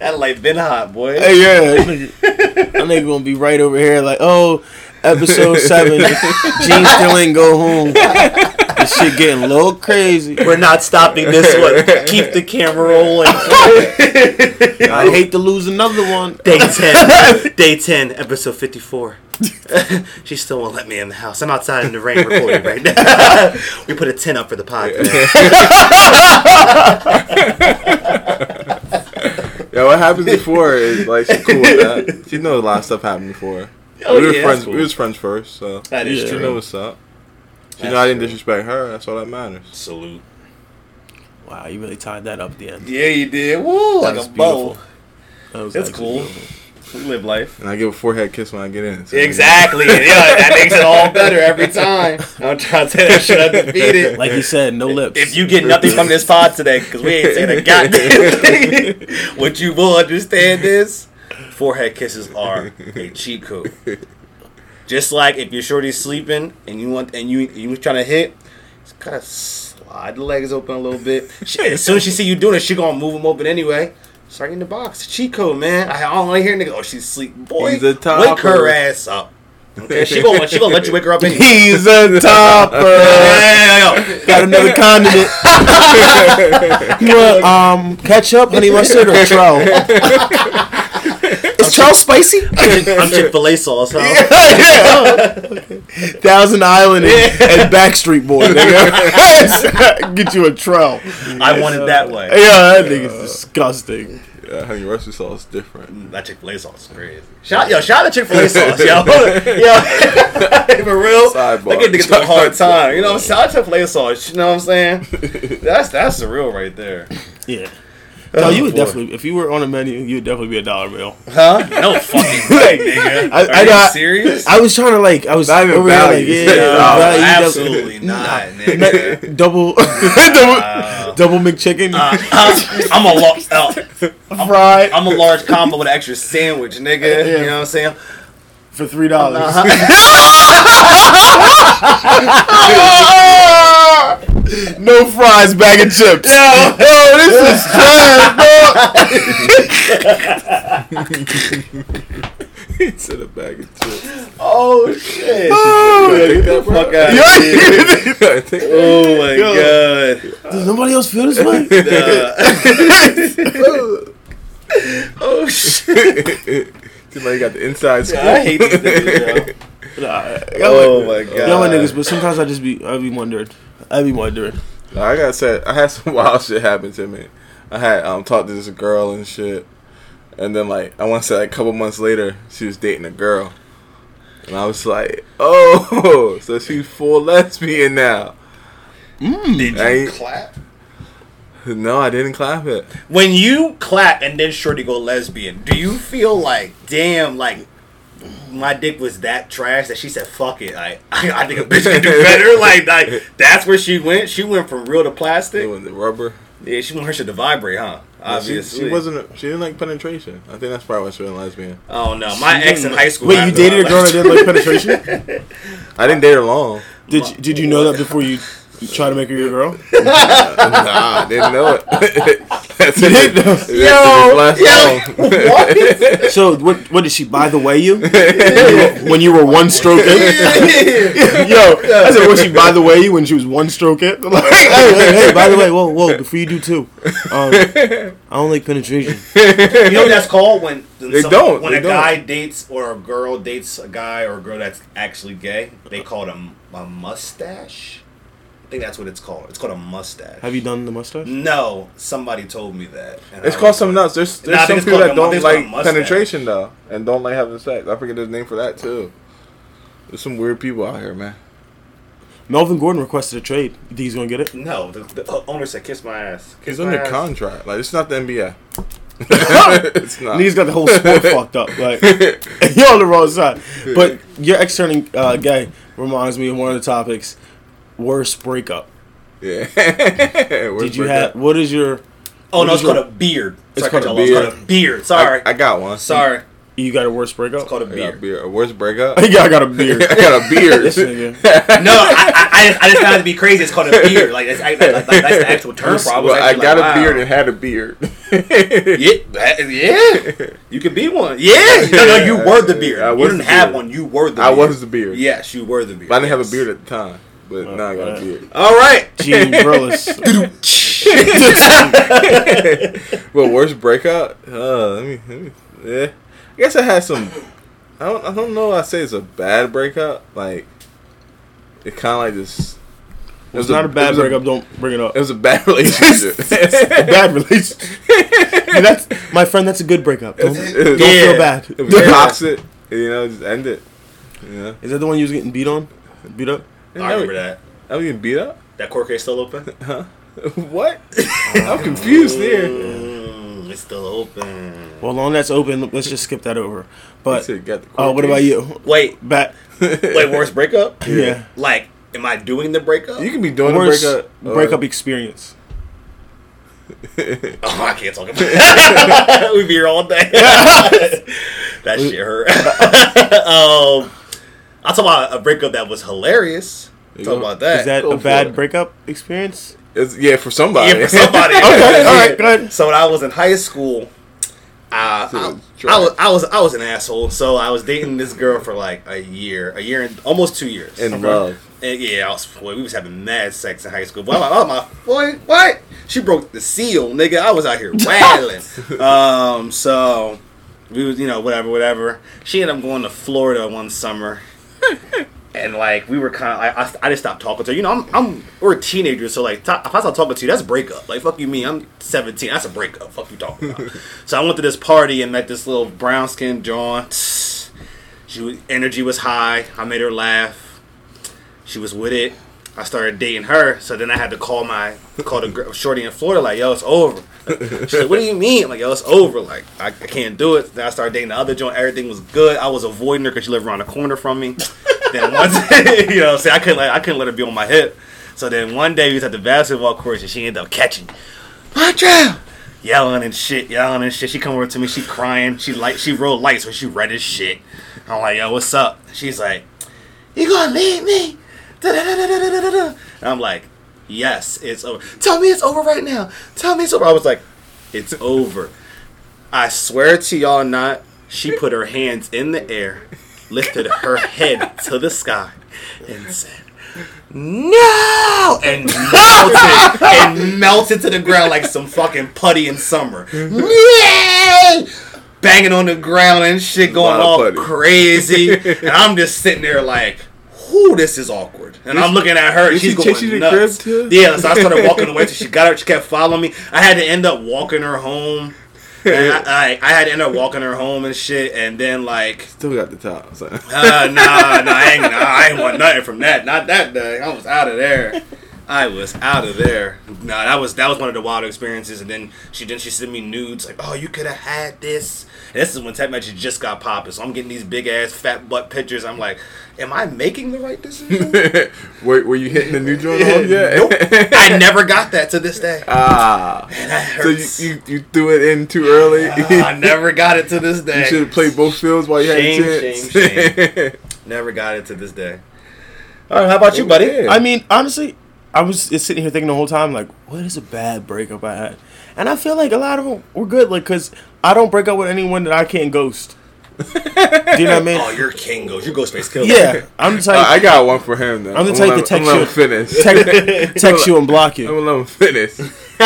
That light been hot, boy. Hey, yeah, that nigga, nigga gonna be right over here like, oh, episode seven, Gene still ain't go home. This shit getting a little crazy. We're not stopping this one. Keep the camera rolling. I hate to lose another one. Day 10. Day 10, episode 54. she still won't let me in the house. I'm outside in the rain recording right now. we put a 10 up for the podcast. Yeah, what happened before is like she cool with that. She knows a lot of stuff happened before. Oh, we were yeah, friends. cool. We was friends first, so That is Yeah. she true. know what's up. She That's know I didn't true. disrespect her. That's all that matters. Salute. Wow, you really tied that up at the end. Yeah, you did. Woo, like That's a bow. beautiful. That was That's cool. beautiful. We live life. And I give a forehead kiss when I get in. so- Exactly. yeah, that makes it all better every time. I'm trying to tell that shit undefeated. Like you said, no lips. If you get nothing from this pod today, because we ain't saying a goddamn thing, what you will understand is forehead kisses are a cheat code. Just like if your shorty's sleeping and you want and you you trying to hit, just kind of slide the legs open a little bit. She, as soon as she see you doing it, she gonna move them open anyway. Start in the box. Chico, man. I don't want to hear nigga. Oh, she's sleep. Boy, He's a wake her ass up. Okay, she gonna she gonna let you wake her up anyway. He's a topper. Got another condiment. you want um ketchup, honey mustard, or trout? Is trout spicy? I'm Chick Fil A sauce, huh? Yeah. Thousand Island and, and Backstreet Boy. Nigga. Get you a trout. I want it that way. Yeah, that nigga's disgusting. Yeah, honey mustard sauce is different. Mm, that Chick Fil A sauce is crazy. Shout yo, shout out to Chick Fil A sauce, yo, yo, for real. Sidebar. They get niggas through a hard time. You know, I'm saying? shout out Chick Fil A sauce. You know what I'm saying? That's that's the real right there. Yeah. No, you would boy. definitely, if you were on a menu, you would definitely be a dollar bill. Huh? No fucking way, nigga. I- Are I you got- serious? I was trying to like, I was Not even over here like, value. yeah, No, no, value, absolutely not, nigga. double, double, double McChicken, Uh, I'm a large, uh, fried I'm a large combo with an extra sandwich, nigga. You know what I'm saying? for three dollars. No fries, bag of chips. Yo, this is trash, bro. he said a bag of chips. Oh shit! Oh. Take that, bro. Fuck out Yo, I think Oh my Yo. god! Does nobody else feel this way? Nah. oh shit! Seems like you got the inside scoop. I hate these niggas. Nah, Oh my god! Y'all my niggas, but sometimes I just be, I be wondering, I be wondering. Nah, I gotta say, I had some wild shit happen to me. I had um talked to this girl and shit, and then like I want to say like a couple months later, she was dating a girl, and I was like, oh, so she's full lesbian now. Did you I clap? No, I didn't clap it. When you clap and then Shorty go lesbian, do you feel like, damn, like my dick was that trash that she said, "Fuck it, I, I, think a bitch can do better." Like, like that's where she went. She went from real to plastic. Doing the rubber. Yeah, she wanted her shit to vibrate, huh? She, Obviously. she wasn't. She didn't like penetration. I think that's probably why she wasn't lesbian. Oh no, my ex in high school. Wait, you dated a girl that didn't like penetration? I didn't date her long. Did you, Did you know that before you try to make her your girl? nah, I didn't know it. that's You didn't know? That's yo, last What? So what? What did she buy the way you when you were one stroke in? Yo, I said, was she by the way you when she was one stroke in? Like, hey, hey, hey, by the way, whoa, whoa, before you do too. um, I don't like penetration. You know what that's called when They some- don't, when they a don't. guy dates or a girl dates a guy or a girl that's actually gay. They call it a, a mustache. I think that's what it's called. It's called a mustache. Have you done the mustache? No, somebody told me that. It's called was something else. There's there's I some people that a- I think don't it's called a like penetration though, and don't like having sex. I forget there's a name for that too. There's some weird people out here, man. Melvin Gordon requested a trade. You think he's gonna get it? No, the, the owner said, "Kiss my ass." Kiss He's my under ass. contract. Like it's not the NBA. it's not. Niggas got the whole sport fucked up. Like you're on the wrong side. But your ex turning uh, gay reminds me of one of the topics. Worst breakup. Yeah. Did you have? What is your? Oh no, is it's called a beard. It's Sorry, called Cartel, a It's beard. called a beard. Sorry, I, I got one. sorry. You got a worst breakup? It's called a I got a beard. beard. A worst breakup. I got, I got a beard. I got a beard. this nigga. No, I, I, I, just, I just found it to be crazy. It's called a beard. Like that's, I, like, like, that's the actual term for. it. I, well, I got like, a wow. beard and had a beard. Yeah, yeah. You could be one. Yeah. No, no, you were the beard. I you didn't have one. You were the. Beard. I was the beard. Yes, you were the beard. But I didn't have a beard at the time. But now I got a right. beard. All right. Gene Brillis. Well, worst breakup? Uh, let me, let me, yeah. I guess I had some. I don't, I don't know. I say it's a bad breakup. Like, it kind of like this. It It's not a it bad was breakup. Don't bring it up. it was a bad relationship. a bad relationship. Yeah, that's my friend. That's a good breakup. Don't, It don't was- feel Yeah. bad. It was toxic. You know, just end it. Yeah. Is that the one you was getting beat on? Beat up? I remember that. I was getting beat up. That court case still open? Huh? what? I'm confused here. Mm, it's still open. Well, long as that's open. Let's just skip that over. But said, "Got the oh, court what about you? Wait, Back. wait, worst breakup? Yeah. Like, am I doing the breakup? You can be doing Worst a breakup. or- breakup experience. Oh, I can't talk about it. We'd be here all day. that shit hurt. um, I'll talk about a breakup that was hilarious. You Talk go. about that. Is that Go a bad it. breakup experience? It's, yeah, for somebody. yeah, for somebody. Okay, all right, go ahead. So when I was in high school, uh, So I, I was I was I was an asshole. So I was dating this girl for like a year, a year and almost two years. In love. And yeah, I was boy, we was having mad sex in high school. Boy, I'm like, oh my boy, what? She broke the seal, nigga. I was out here wailing. um, so we was, you know, whatever, whatever. She ended up going to Florida one summer. And like we were kind of, I, I, I just stopped talking to her. You know, I'm, I'm we're teenagers, so like, if I stop talking to you, that's a breakup. Like, fuck you, me. I'm 17. That's a breakup. Fuck you talking about. so I went to this party and met this little brown skinned John. She was, energy was high. I made her laugh. She was with it. I started dating her, so then I had to call my call the girl, shorty in Florida like, "Yo, it's over." She's like, "What do you mean?" I'm like, "Yo, it's over. Like, I, I can't do it." Then I started dating the other joint. Everything was good. I was avoiding her because she lived around the corner from me. then one day, you know, see, I couldn't let I couldn't let her be on my hip. So then one day we was at the basketball court and she ended up catching. Montreal! Yelling and shit, yelling and shit. She come over to me, she crying. She light, she rolled lights, so she red as shit. I'm like, yo, what's up? She's like, you gonna leave me? And I'm like, yes, it's over. Tell me it's over right now. Tell me it's over. I was like, it's over. I swear to y'all not, she put her hands in the air, lifted her head to the sky, and said, no! And melted, and melted to the ground like some fucking putty in summer. Yay! Banging on the ground and shit, going all putty. crazy. and I'm just sitting there like, whoo, this is awkward. And I'm looking at her, and she's she going chase you to nuts. Yeah, so I started walking away. So she got her, she kept following me. I had to end up walking her home. And I, I, I had to end up walking her home and shit. And then like, Still got the top. So. uh, nah, nah, I ain't, nah, I ain't want nothing from that. Not that day. I was out of there. I was out of there. Nah, that was that was one of the wild experiences. And then she then she sent me nudes like, oh, you could have had this. And this is when Tech Magic just got popping, so I'm getting these big ass fat butt pictures. I'm like, am I making the right decision? were, were you hitting the new joint yeah, yet? nope. I never got that to this day. ah. That So you, you, you threw it in too early? I never got it to this day. you should have played both fields while you Shame, had a chance. shame, Never got it to this day. All right, how about you, buddy? Yeah. I mean, honestly, I was just sitting here thinking the whole time, like, what is a bad breakup I had? And I feel like a lot of them were good, like, because I don't break up with anyone that I can't ghost. Do you know what I mean? Oh, you're king goes. You Ghostface Killah. yeah, I'm the Uh, type, I got one for him though. I'm the type gonna to let- I'm gonna text finish. text, text you and block you. I'm gonna let him finish.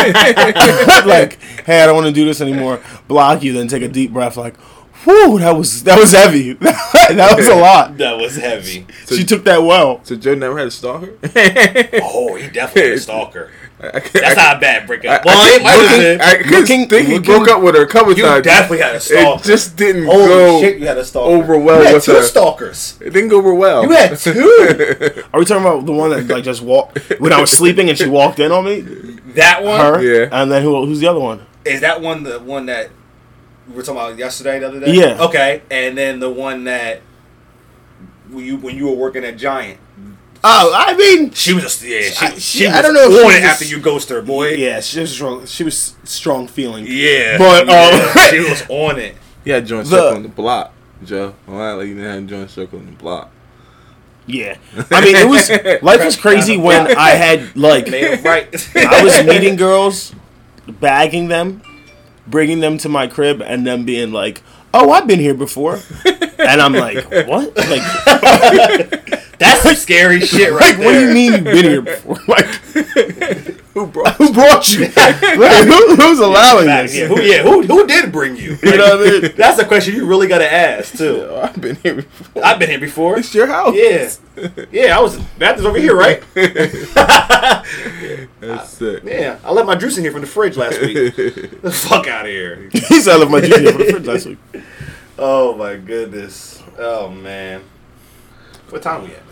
like, hey, I don't want to do this anymore. Block you, then take a deep breath, like, whew, that was that was heavy. that was a lot. That was heavy. So- She took that well. So Joe never had a stalker? Oh, he definitely a stalker. I, That's not a bad breakup. I, I, well, it might have been. I, I Looking- think he broke up with her a couple You times. definitely had a stalker. It just didn't Holy go. shit, you had a stalker. over well You had with two her. stalkers. It didn't go over well. You had two. Are we talking about the one that like just walked when I was sleeping and she walked in on me? that one Her, Yeah. And then who? Who's the other one? is that one the one that we were talking about yesterday, the other day. Yeah. Okay, and then the one that when you when you were working at Giant, Oh, I mean, she was just yeah. She, I- she, she- was I don't know if she on was it after you ghosted her, boy. yeah, she was strong. She was strong feeling. Yeah, But, yeah, um, she was on it. Yeah, had joint The- circle on the block, Joe. Why like you didn't joint circle on the block? Yeah, I mean, it was life was crazy when I had like right. I was meeting girls, bagging them, bringing them to my crib, and them being like, "Oh, I've been here before," and I'm like, "What? Like, That's some scary shit, right like there. what do you mean you've been here before? Like, Who brought? who brought you? Like, who, who's allowing this? Yeah, who, yeah, who, who did bring you? You know what I mean? That's a question you really gotta ask too. Oh, I've been here before. I've been here before. It's your house. Yeah, yeah. I was bathroom's over here, right? That's sick. Yeah, I left my juice in here from the fridge last week. the fuck out of here. He said I left my here from the fridge last week. Oh my goodness. Oh man. What time we at?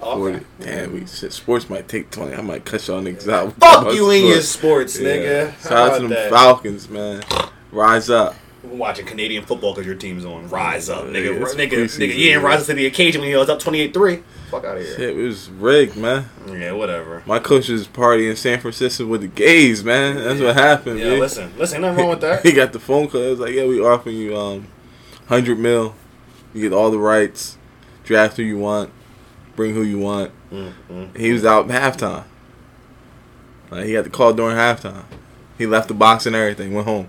40. Damn, we shit. Sports might take 20. I might cut y'all niggas out. Fuck you and your sports, nigga. How Shout out to them that? Falcons, man. Rise up. We're watching Canadian football because your team's on. Rise up, Yeah, nigga. it's nigga, preseason, nigga. You didn't yeah. rise up to the occasion when he was up 28-3. Fuck out of here. Shit, it was rigged, man. Yeah, whatever. My coach was partying in San Francisco with the gays, man. That's what happened, Yeah, man. listen, listen. Nothing wrong with that. he got the phone call. It was like, yeah, we offering you um, hundred mil. You get all the rights. Draft who you want. Bring who you want. Mm-hmm. He was out halftime. Like he got the call during halftime. He left the box and everything. Went home.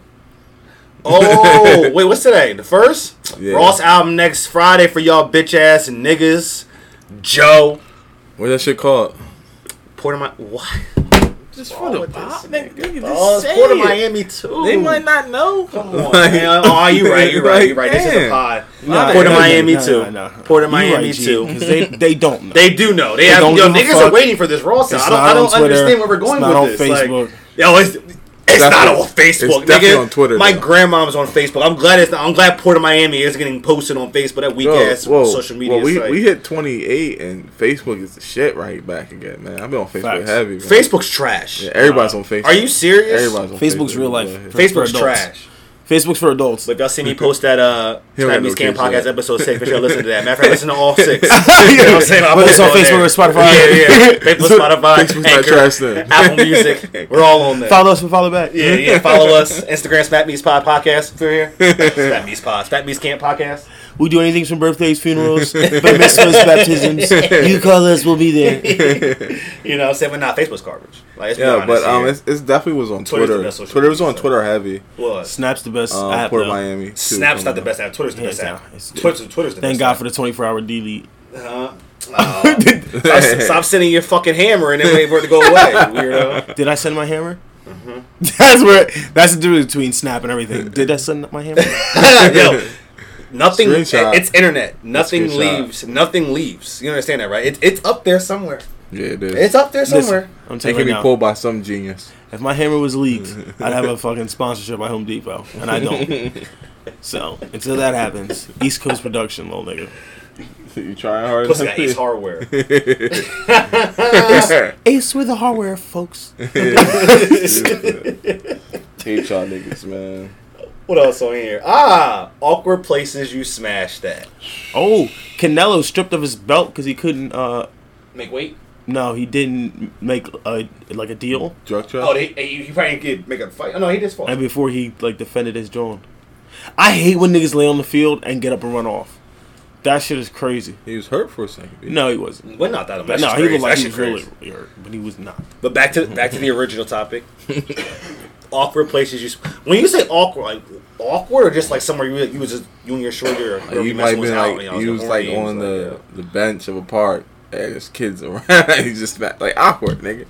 Oh, wait, what's today? The first? Yeah. Ross album next Friday for y'all bitch ass niggas. Joe. What's that shit called? Port of Mi- What? Just for the pop, nigga. Oh, it's Port of Miami too. They might not know. Come on, man. Oh, you right, you right, you right. This is a Damn. pod. Nah, Port of Miami nah, too. nah, nah. Port of Miami right, G, too. 'cause they they don't know. They do know. They, They have don't yo give a niggas are waiting for this Ross. It's I don't, I don't understand where we're going It's not with on this. Facebook. Like, yo, it's it's not on Facebook. it's definitely nigga. on Twitter, My though. grandma's on Facebook. I'm glad it's not, I'm glad Port of Miami is getting posted on Facebook. That weak Yo, ass whoa, social media Well, we, site. we hit 28 and Facebook is the shit right back again, man. I've been on Facebook Facts. heavy. Man. Facebook's trash. Yeah, everybody's on Facebook. Are you serious? Everybody's on Facebook's Facebook. real life. Facebook's trash. Facebook's for adults. But if y'all see me post that uh He don't Snap got Me no Scam kids podcast episode six, make sure you listen to that. Matter of fact, listen to all six. you know what I'm saying? I'll Whether put it's on there. Facebook or Spotify. Yeah, yeah. Facebook, Spotify, Facebook's not Anchor, trash then. Apple Music. We're all on there. Follow us and follow back. Yeah, yeah. Follow us. Instagram, Smack Me's Pod Podcast. If you're here. Smack Me's Pod. Smack Me's Camp Podcast. We do anything from birthdays, funerals, bar mitzvahs, baptisms. You call us, we'll be there. You know what I'm saying? But not Facebook's garbage. Like, Yeah, but um, it's, it's definitely was on Twitter's Twitter. best Twitter was on site. Twitter heavy. what? Snap's the best Um, app. Port though. Miami. too, Snap's not coming the best app. Twitter's the Hands best down. app. It's- Twitter's, Twitter's the Thank best God app. for the 24 hour delete. Uh-huh. Oh. stop, stop sending your fucking hammer and then wait for it to go away, weirdo. Did I send my hammer? Mm-hmm. That's where. That's the difference between Snap and everything. Did I send my hammer? Yo, nothing. Screenshot. It's internet. Nothing Screenshot. leaves. Nothing leaves. You understand that, right? It, it's up there somewhere. Yeah, it is. It's up there somewhere. Listen, I'm taking It telling can you be now. pulled by some genius. If my hammer was leaked, I'd have a fucking sponsorship by Home Depot, and I don't. So until that happens, East Coast production, little nigga. You trying hard? Pussy got Ace Hardware. Ace with the hardware, folks. Hate y'all niggas, man. What else on here? Ah, awkward places you smashed at. Oh, Canelo stripped of his belt because he couldn't. uh Make weight. No, he didn't make a like a deal, Drug trap. Oh, they, he, he probably could make a fight. Oh no, he just fought. and before he like defended his joint. I hate when niggas lay on the field and get up and run off. That shit is crazy. he was hurt for a second. No, he wasn't. Well, not that much. no, he looked like he was really, crazy. really hurt, but he was not. But back to back to the original topic. awkward places you. When you say awkward, like awkward, or just like somewhere you you was just you and your short girl you you might be like. You know, he was like on the was like, the bench of a park and there's kids around. He's just like awkward, nigga.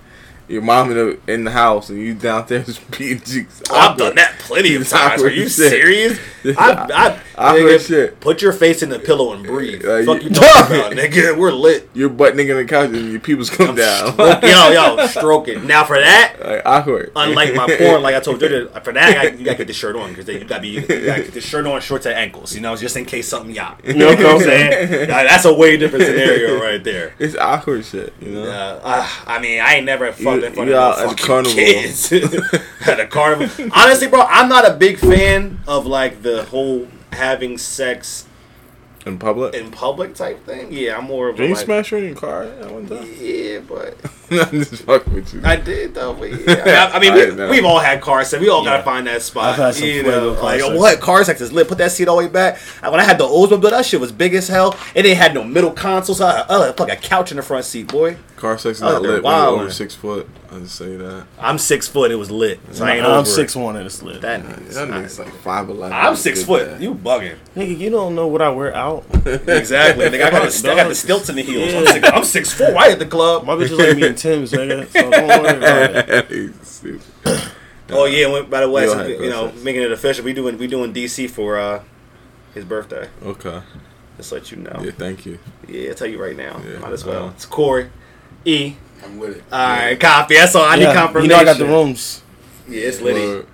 Your mom in the in the house and you down downstairs beating cheeks. I've done that plenty of times. Are you shit. serious? I, I, awkward nigga, shit. Put your face in the pillow and breathe. Like, Fuck you- you talking about, nigga? We're lit. You're butt nigga on the couch and your peoples come down. Stroke- yo, yo, stroke it. Now for that, like awkward. unlike my porn, like I told you, for that I got, you gotta get the shirt on because you gotta be you gotta get the shirt on, shorts at ankles. You know, just in case something yop. You know what I'm saying? That's a way different scenario right there. It's awkward shit, you know. Uh, uh, I mean, I ain't never fucked In you out at the carnival. kids at a carnival. Honestly, bro, I'm not a big fan of like the whole having sex In public. in public type thing. Yeah, I'm more of a Did you like, smash her in your car at one time? yeah, but I'm just fucking with you. I did though. But yeah. I, I mean, I we, we've all had car sex. We all Yeah. gotta find that spot. I've had some you know, car like sex. what car sex is lit. Put that seat all the way back. When I had the Oldsmobile, that shit was big as hell. It didn't have no middle console, so I had uh, like a couch in the front seat, boy. Car sex is Oh, not lit when over six foot. I just say that. I'm six foot. It was lit. So I ain't I'm over six it. one and it's lit. That That nigga's nigga's like five eleven. I'm six foot. You bugging? Nigga, you don't know what I wear out. Exactly. Nigga, I got the, I got the stilts in the heels. I'm six, I'm six four. Right at the club. My bitch is like me and Tim's, nigga. So don't worry about it. Oh yeah. and By the way, You so, you know, making it official. We doing we doing DC for uh his birthday. Okay. Just let you know. Yeah, thank you. Yeah, I'll tell you right now. Yeah, Might as well. uh, it's Corey. E. I'm with it. Alright, copy. That's all. I need Yeah, confirmation. you know I got the rooms. Yeah, it's litty. Word.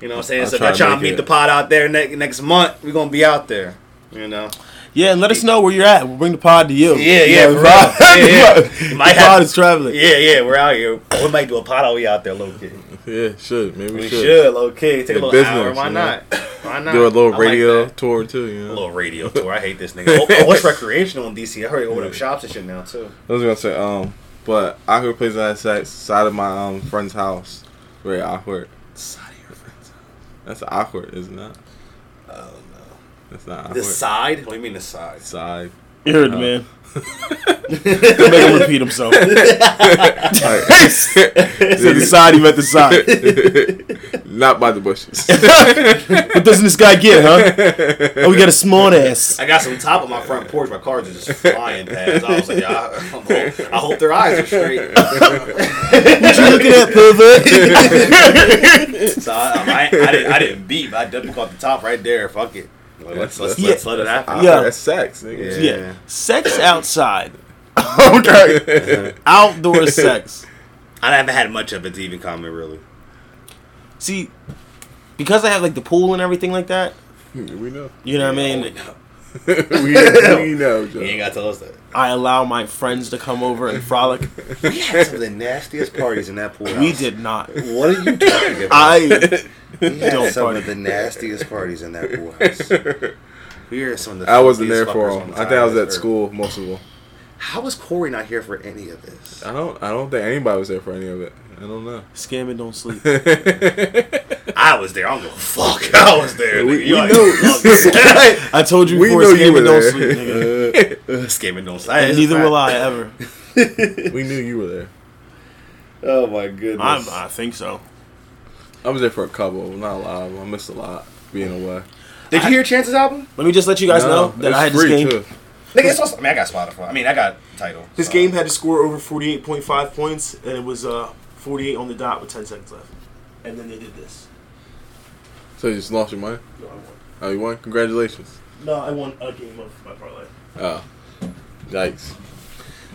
You know what I'm saying? I'll so if try y'all to trying to meet it. the pod out there ne- next month, we're gonna be out there. You know? Yeah, and let us know where you're at. We'll bring the pod to you. Yeah, yeah, the for pod- Yeah, yeah. the You pod have- is traveling. Yeah, yeah, we're out here. We might do a pod all we out there, low key. Yeah, should maybe we, We should. should, low key. Take a little business, hour. Why you know? not? Why not? Do a little I like radio that. tour too. You A little radio tour. I hate this nigga. Oh, oh, what's recreational in DC? I heard they open up shops and shit now too. I was gonna say, um, but I awkward plays on that side, side of my um friend's house. Very awkward. Side of your friends. house. That's awkward, isn't it? No. That's not. The side? What do you mean the side? side. You heard the man. Make him repeat himself. Alright. Said the side, he meant the side. not by the bushes. What doesn't this guy get, huh? Oh, we got a small ass. I got some top of my front porch. My cars are just flying past. I was like, I, I'm hope, I hope their eyes are straight. What you looking at, pervert? So I, I, I, didn't, I didn't beat, I definitely caught the top right there. Fuck it. Like, let's let's, Yeah. let's let it happen. Ah, yeah. That's sex, nigga. Yeah. Yeah. Sex outside. okay. Outdoor sex. I haven't had much of it to even comment really. See, because I have like the pool and everything like that, hmm, we know. you know what I mean? we, know. we know, Joe. You ain't gotta tell us that. I allow my friends to come over and frolic. We had some of the nastiest parties in that pool. We did not. What are you talking about? I we had some party. of the nastiest parties in that pool house. We are some of the. I wasn't there for fuckers them. I think I was the at school most of them. How was Corey not here for any of this? I don't. I don't think anybody was there for any of it. I don't know. scamming don't sleep. I was there. I don't give a fuck. I was there. We- nigga. we like, know- I told you we before, know you were scamming don't there. sleep, nigga. Scamming don't And neither will I ever. we knew you were there. Oh my goodness. I'm, I think so. I was there for a couple, not a lot. I missed a lot being away. Did you hear Chance's album? Let me just let you guys know that it's I had this free, game. too. Nigga, it's also, I mean, I got Spotify. I mean, I got Tidal. This so. game had to score over 48.5 points, and it was uh, 48 on the dot with 10 seconds left. And then they did this. So you just lost your money? No, I won. Oh, you won? Congratulations. No, I won a game of my parlay. Oh, yikes!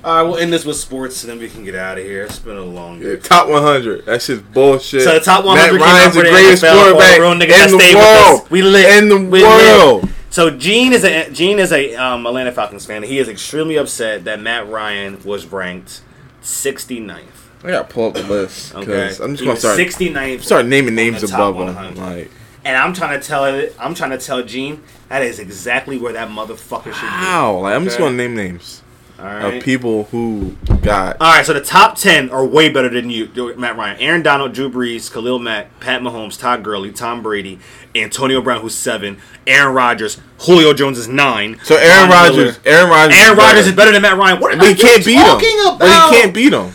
All right, we'll end this with sports, and then we can get out of here. It's been a long Yeah, day. top 100. That's just bullshit. So the top 100 Matt Ryan's the greatest NFL, quarterback for a nigga in the stayed with us. world. We lit. In the We world. So Gene is a Gene is a um, Atlanta Falcons fan. He is extremely upset that Matt Ryan was ranked 69th. I gotta pull up the list Okay, I'm just gonna start 69th. start naming names above. 100. Like, And I'm trying to tell it. I'm trying to tell Gene that is exactly where that motherfucker should be. how? Like, I'm just gonna name names right. of people who got. All right, so the top ten are way better than you, Matt Ryan. Aaron Donald, Drew Brees, Khalil Mack, Pat Mahomes, Todd Gurley, Tom Brady, Antonio Brown, who's seven, Aaron Rodgers, Julio Jones is nine. So Aaron Von Rodgers, Aaron Rodgers, Aaron Rodgers is better than Matt Ryan. What are but you can't beat talking him. about? But he can't beat him.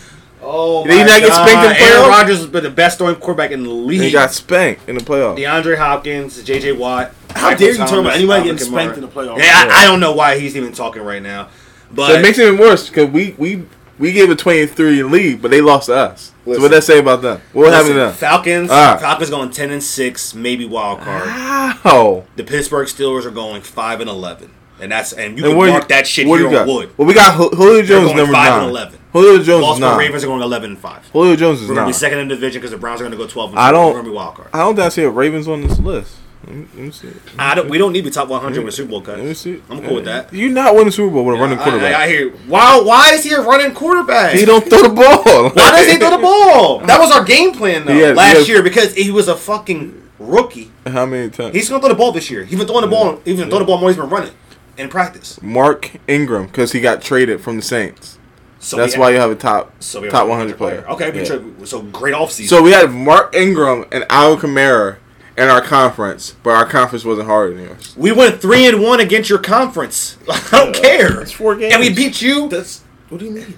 Oh Did he my not get spanked in the God. Aaron? Rodgers has been the best throwing quarterback in the league. He got spanked in the playoffs. DeAndre Hopkins, J.J. Watt. How Michael dare you talk about anybody Alvin getting Kamara. spanked in the playoffs? Yeah, I, I don't know why he's even talking right now. But So it makes it even worse because we we we gave a 23 lead, but they lost to us. so Listen. what that say about them? What happened to them? Falcons, Ah. Falcons going ten and six, maybe wild card. How? The Pittsburgh Steelers are going five and eleven, and that's and you And can mark that shit here you on wood. Well, we got Ju- Julio Jones going number five nine. and eleven. Julio Jones is Baltimore nine. Ravens are going eleven and five. Julio Jones is We're gonna nine. be second in the division because the Browns are going to go twelve. And I don't- We're gonna be wild card. I don't think I see a Ravens on this list. Let me, see. I don't. We don't need to be top one hundred with Super Bowl cut. Let me see. I'm cool with that. You not winning Super Bowl with a running quarterback. I, I hear. Why? Why is he a running quarterback? he don't throw the ball. Why does he throw the ball? That was our game plan though had- last had- year because he was a fucking rookie. How many times? He's gonna throw the ball this year. He's been throwing the ball. He's been throwing the ball more. He's been running in practice. Mark Ingram because he got traded from the Saints. So That's we why you have a top so top 100 player. Okay, Yeah. so great offseason. So we had Mark Ingram and Al Kamara in our conference, but our conference wasn't harder than yours. we went three and one against your conference. I don't care. It's four games. And we beat you. That's what do you mean?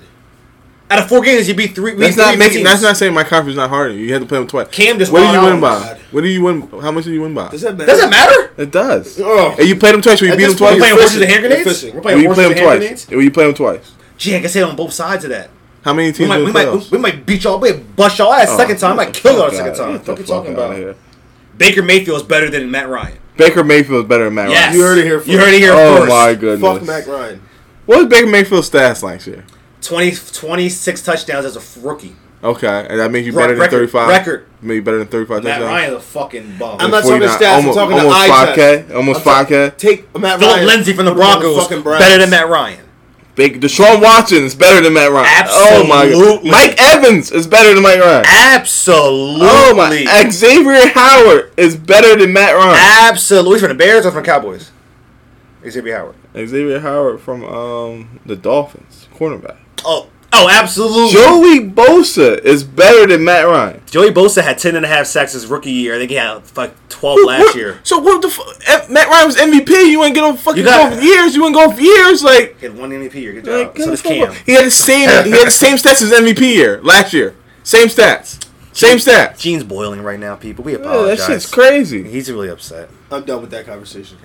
Out of four games, you beat three. That's not making. That's not saying my conference is not harder. than You You had to play them twice. Cam just What did you win out. by? God. What do you win? How much did you win by? Does that matter? Does it matter? It does. Oh. And you played them twice. Or you beat them this point, We're twice. playing horses and hand grenades. You're We're Or playing you horses play them and hand twice. grenades. Or you play them twice. Gee, I can say it on both sides of that. How many We teams might, we, might, playoffs? we might beat y'all. We might bust y'all ass Oh, second time. I might oh kill y'all fuck second time. get What the you talking outta about? Here. Baker Mayfield is better than Matt Ryan. Baker Mayfield is better than Matt Yes. Ryan. You heard it here You heard it here Oh first. my goodness. Fuck Mac Ryan. What was Baker Mayfield's stats last year? 20, 26 touchdowns as a rookie. Okay, and that makes you Re- better than record- 35. record. Maybe better than 35 Matt touchdowns. Ryan's a fucking bum. I'm not talking 49 stats. Almost, I'm talking almost eye 5K. Almost I'm 5K. Take Matt Phillip Ryan Lindsay from the Broncos fucking Browns. better than Matt Ryan. Big Deshaun Watson is better than Matt Ryan. Oh my god. Mike Evans is better than Mike Ryan. Absolutely. Oh my. Xavier Howard is better than Matt Ryan. Absolutely. From the Bears or from the Cowboys? Xavier Howard. Xavier Howard from um the Dolphins, cornerback. Oh, oh, absolutely. Joey Bosa is better than Matt Ryan. Joey Bosa had 10 and a half sacks his rookie year. I think he had like 12 last What- year. So what the fuck? Eh, Matt Ryan was MVP. You wouldn't get on fucking You got- go for years. You wouldn't go for years. Like, He had one MVP year. Good job. get so the does Cam. he had the same. he had the same stats as MVP year last year. Same stats. Same stats. Gene's boiling right now, people. We Yeah, that shit's crazy. He's really upset. I'm done with that conversation.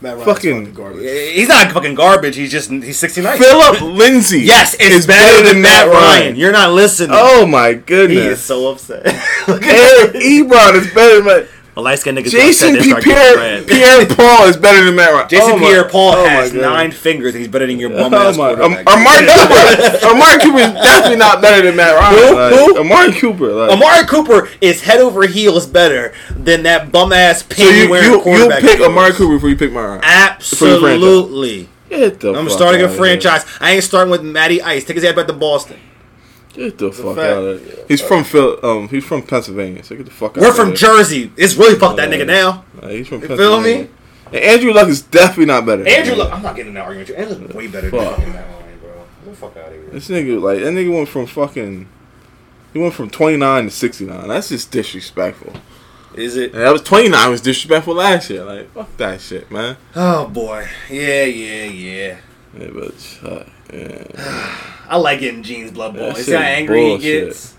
Matt Ryan's Fucking- fucking garbage. He's not fucking garbage. He's just he's 69. Phillip Lindsay. Yes, it's is better, than Matt Ryan. You're not listening. Oh my goodness. he is so upset. Eric Ebron is better than Matt. A light skinned nigga Jason start Pierre, Pierre Paul is better than Matt Ryan. Jason Oh Pierre Paul oh has nine fingers and he's better than your bum Oh ass my! Um, quarterback. Amari Cooper. Amari Cooper is definitely not better than Matt Ryan. Who? Like, Who? Amari Cooper. Like, Amari Cooper is head over heels better than that bum ass so penny you wearing you, you pick. Amari Cooper before you pick Matt Ryan. Absolutely. The I'm starting a franchise. I ain't starting with Matty Ice. Take his ass back to Boston. Get the fuck fact. out of here. He's from Phil. Um, he's from Pennsylvania. So get the fuck out. We're of from here. Jersey. It's really fuck that nigga now. Uh, he's from You Pennsylvania. feel me? And Andrew Luck is definitely not better. Andrew, Luck, I'm not getting in that argument. with you. Andrew's way better than Fuck. fucking Matt Ryan, bro. Get the fuck out of here. This nigga like that nigga went from fucking. He went from 29 to 69. That's just disrespectful. Is it? And that was 29 was disrespectful last year. Like fuck that shit, man. Oh boy. Yeah, yeah, yeah. Yeah, but uh, yeah. I like getting Gene's blood boiling. That See how angry bullshit. he gets.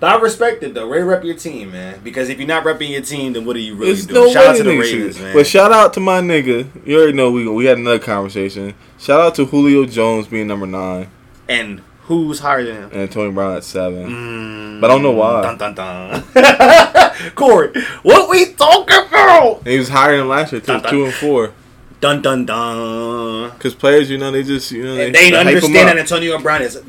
But I respect it though. Ray rep your team, man. Because if you're not repping your team, then what are you really There's doing? no Shout out to the Ravens, should- man. But shout out to my nigga. You already know we we had another conversation. Shout out to Julio Jones being number nine and who's higher than him? and Tony Brown at seven. Mm, But I don't know why. Dun dun dun. Corey, what we talking about? And he was higher than last year too, Dun, dun. two and four. Dun dun dun. Because players, you know, they just you know they, And they they understand that Antonio Brown is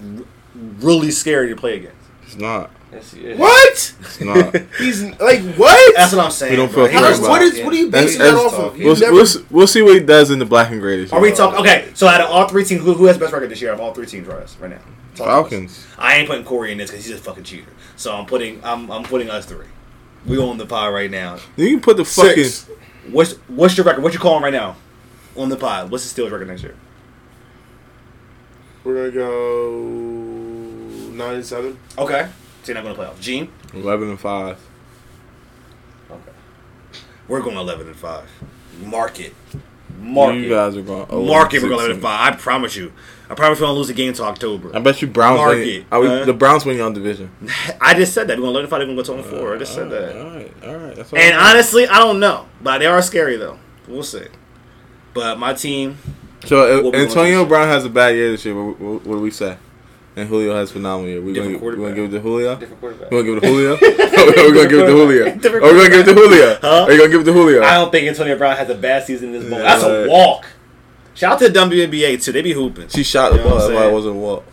really scary to play against. It's not. Yes, he. What? It's not. He's like what? That's what I'm saying. We don't feel He How sorry knows about what it. is what are you That's- basing that that's- off of? We'll, never- we'll, we'll see what he does in the black and gray this year. Are we talking? Okay, so out of all three teams, who, who has the best record this year? Of all three teams, right, right now. Talk. Falcons. I ain't putting Corey in this because he's a fucking cheater. So I'm putting I'm I'm putting us three. We on the pod right now. You can put the fucking. Six. What's what's your record? What you calling right now? On the pod. What's the Steelers record next year? We're gonna go nine and seven. Okay. So you're not going to playoffs. Gene. Eleven and five. Okay. We're going eleven and five. Mark it. Mark you it. guys are going. Oh, Mark it. We're going six eleven and and- five. I promise you. I promise we won't lose the game until October. I bet you Browns Mark win. it, we, huh? the Browns win your division. I just said that. We're gonna eleven and five. They're going to go two and four. I just said that. All right, all right. All And I'm saying. honestly, I don't know, but they are scary though. We'll see. But my team, so uh, if What we gonna Antonio? Brown has a bad year this year. What, what, what do we say? And Julio has phenomenal year. We Different gonna, we gonna give it to Julio. different quarterback. We gonna give it to Julio. We're gonna give it to Julio. Different Are we gonna give it to Julio? Huh? Are you gonna give it to Julio? I don't think Antonio Brown has a bad season this bowl. Yeah. That's a walk. Shout out to the WNBA too. They be hooping. She shot the You know ball. That's why it wasn't a walk.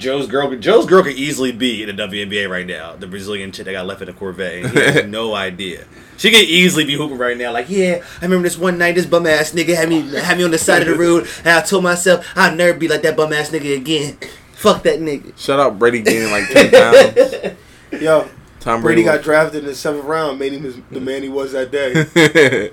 Joe's girl, Joe's girl could easily be in the WNBA right now. The Brazilian chick that got left in the Corvette, and he has no idea. She could easily be hooping right now. Like, yeah, I remember this one night, this bum ass nigga had me had me on the side of the road, and I told myself I'd never be like that bum ass nigga again. Fuck that nigga. Shout out Brady gaining like ten pounds. Yo, Tom Brady Brady, got drafted in the seventh round, made him his, the man he was that day.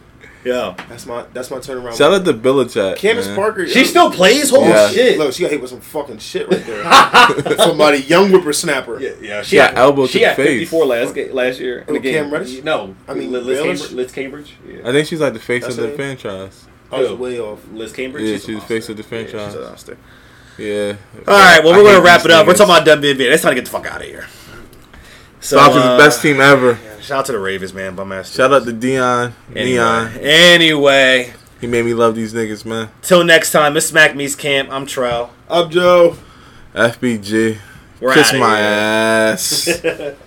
Got. Yeah, That's my that's my turnaround. Shout out to Belichick. Candace man. Parker. she yo, still plays. Holy Yeah. shit. Look, she got hit with some fucking shit right there. Somebody young whippersnapper. Yeah, yeah. She got elbow She to the had face. 54 last ga- last year. in the game. Cam Reddish? No, I mean, Liz, Baelish? Cambage. Liz Cambage. Yeah. I think she's like the face That's of the it. franchise. I was Who? way off. Liz Cambage. Yeah, She's she's the face of the Yeah, franchise. she's a monster. Yeah. All right, well, I we're hate gonna wrap it up. We're talking about WNBA. It's time to get the fuck out of here. So, Falcons uh, the best team ever. Shout out to the Ravens, man. Bum ass. Shout out to Dion. anyway. Neon. Anyway, He made me love these niggas, man. till next time. It's Smack Me's Camp. I'm Trell. Up, Joe. FBG. We're Kiss my here. ass.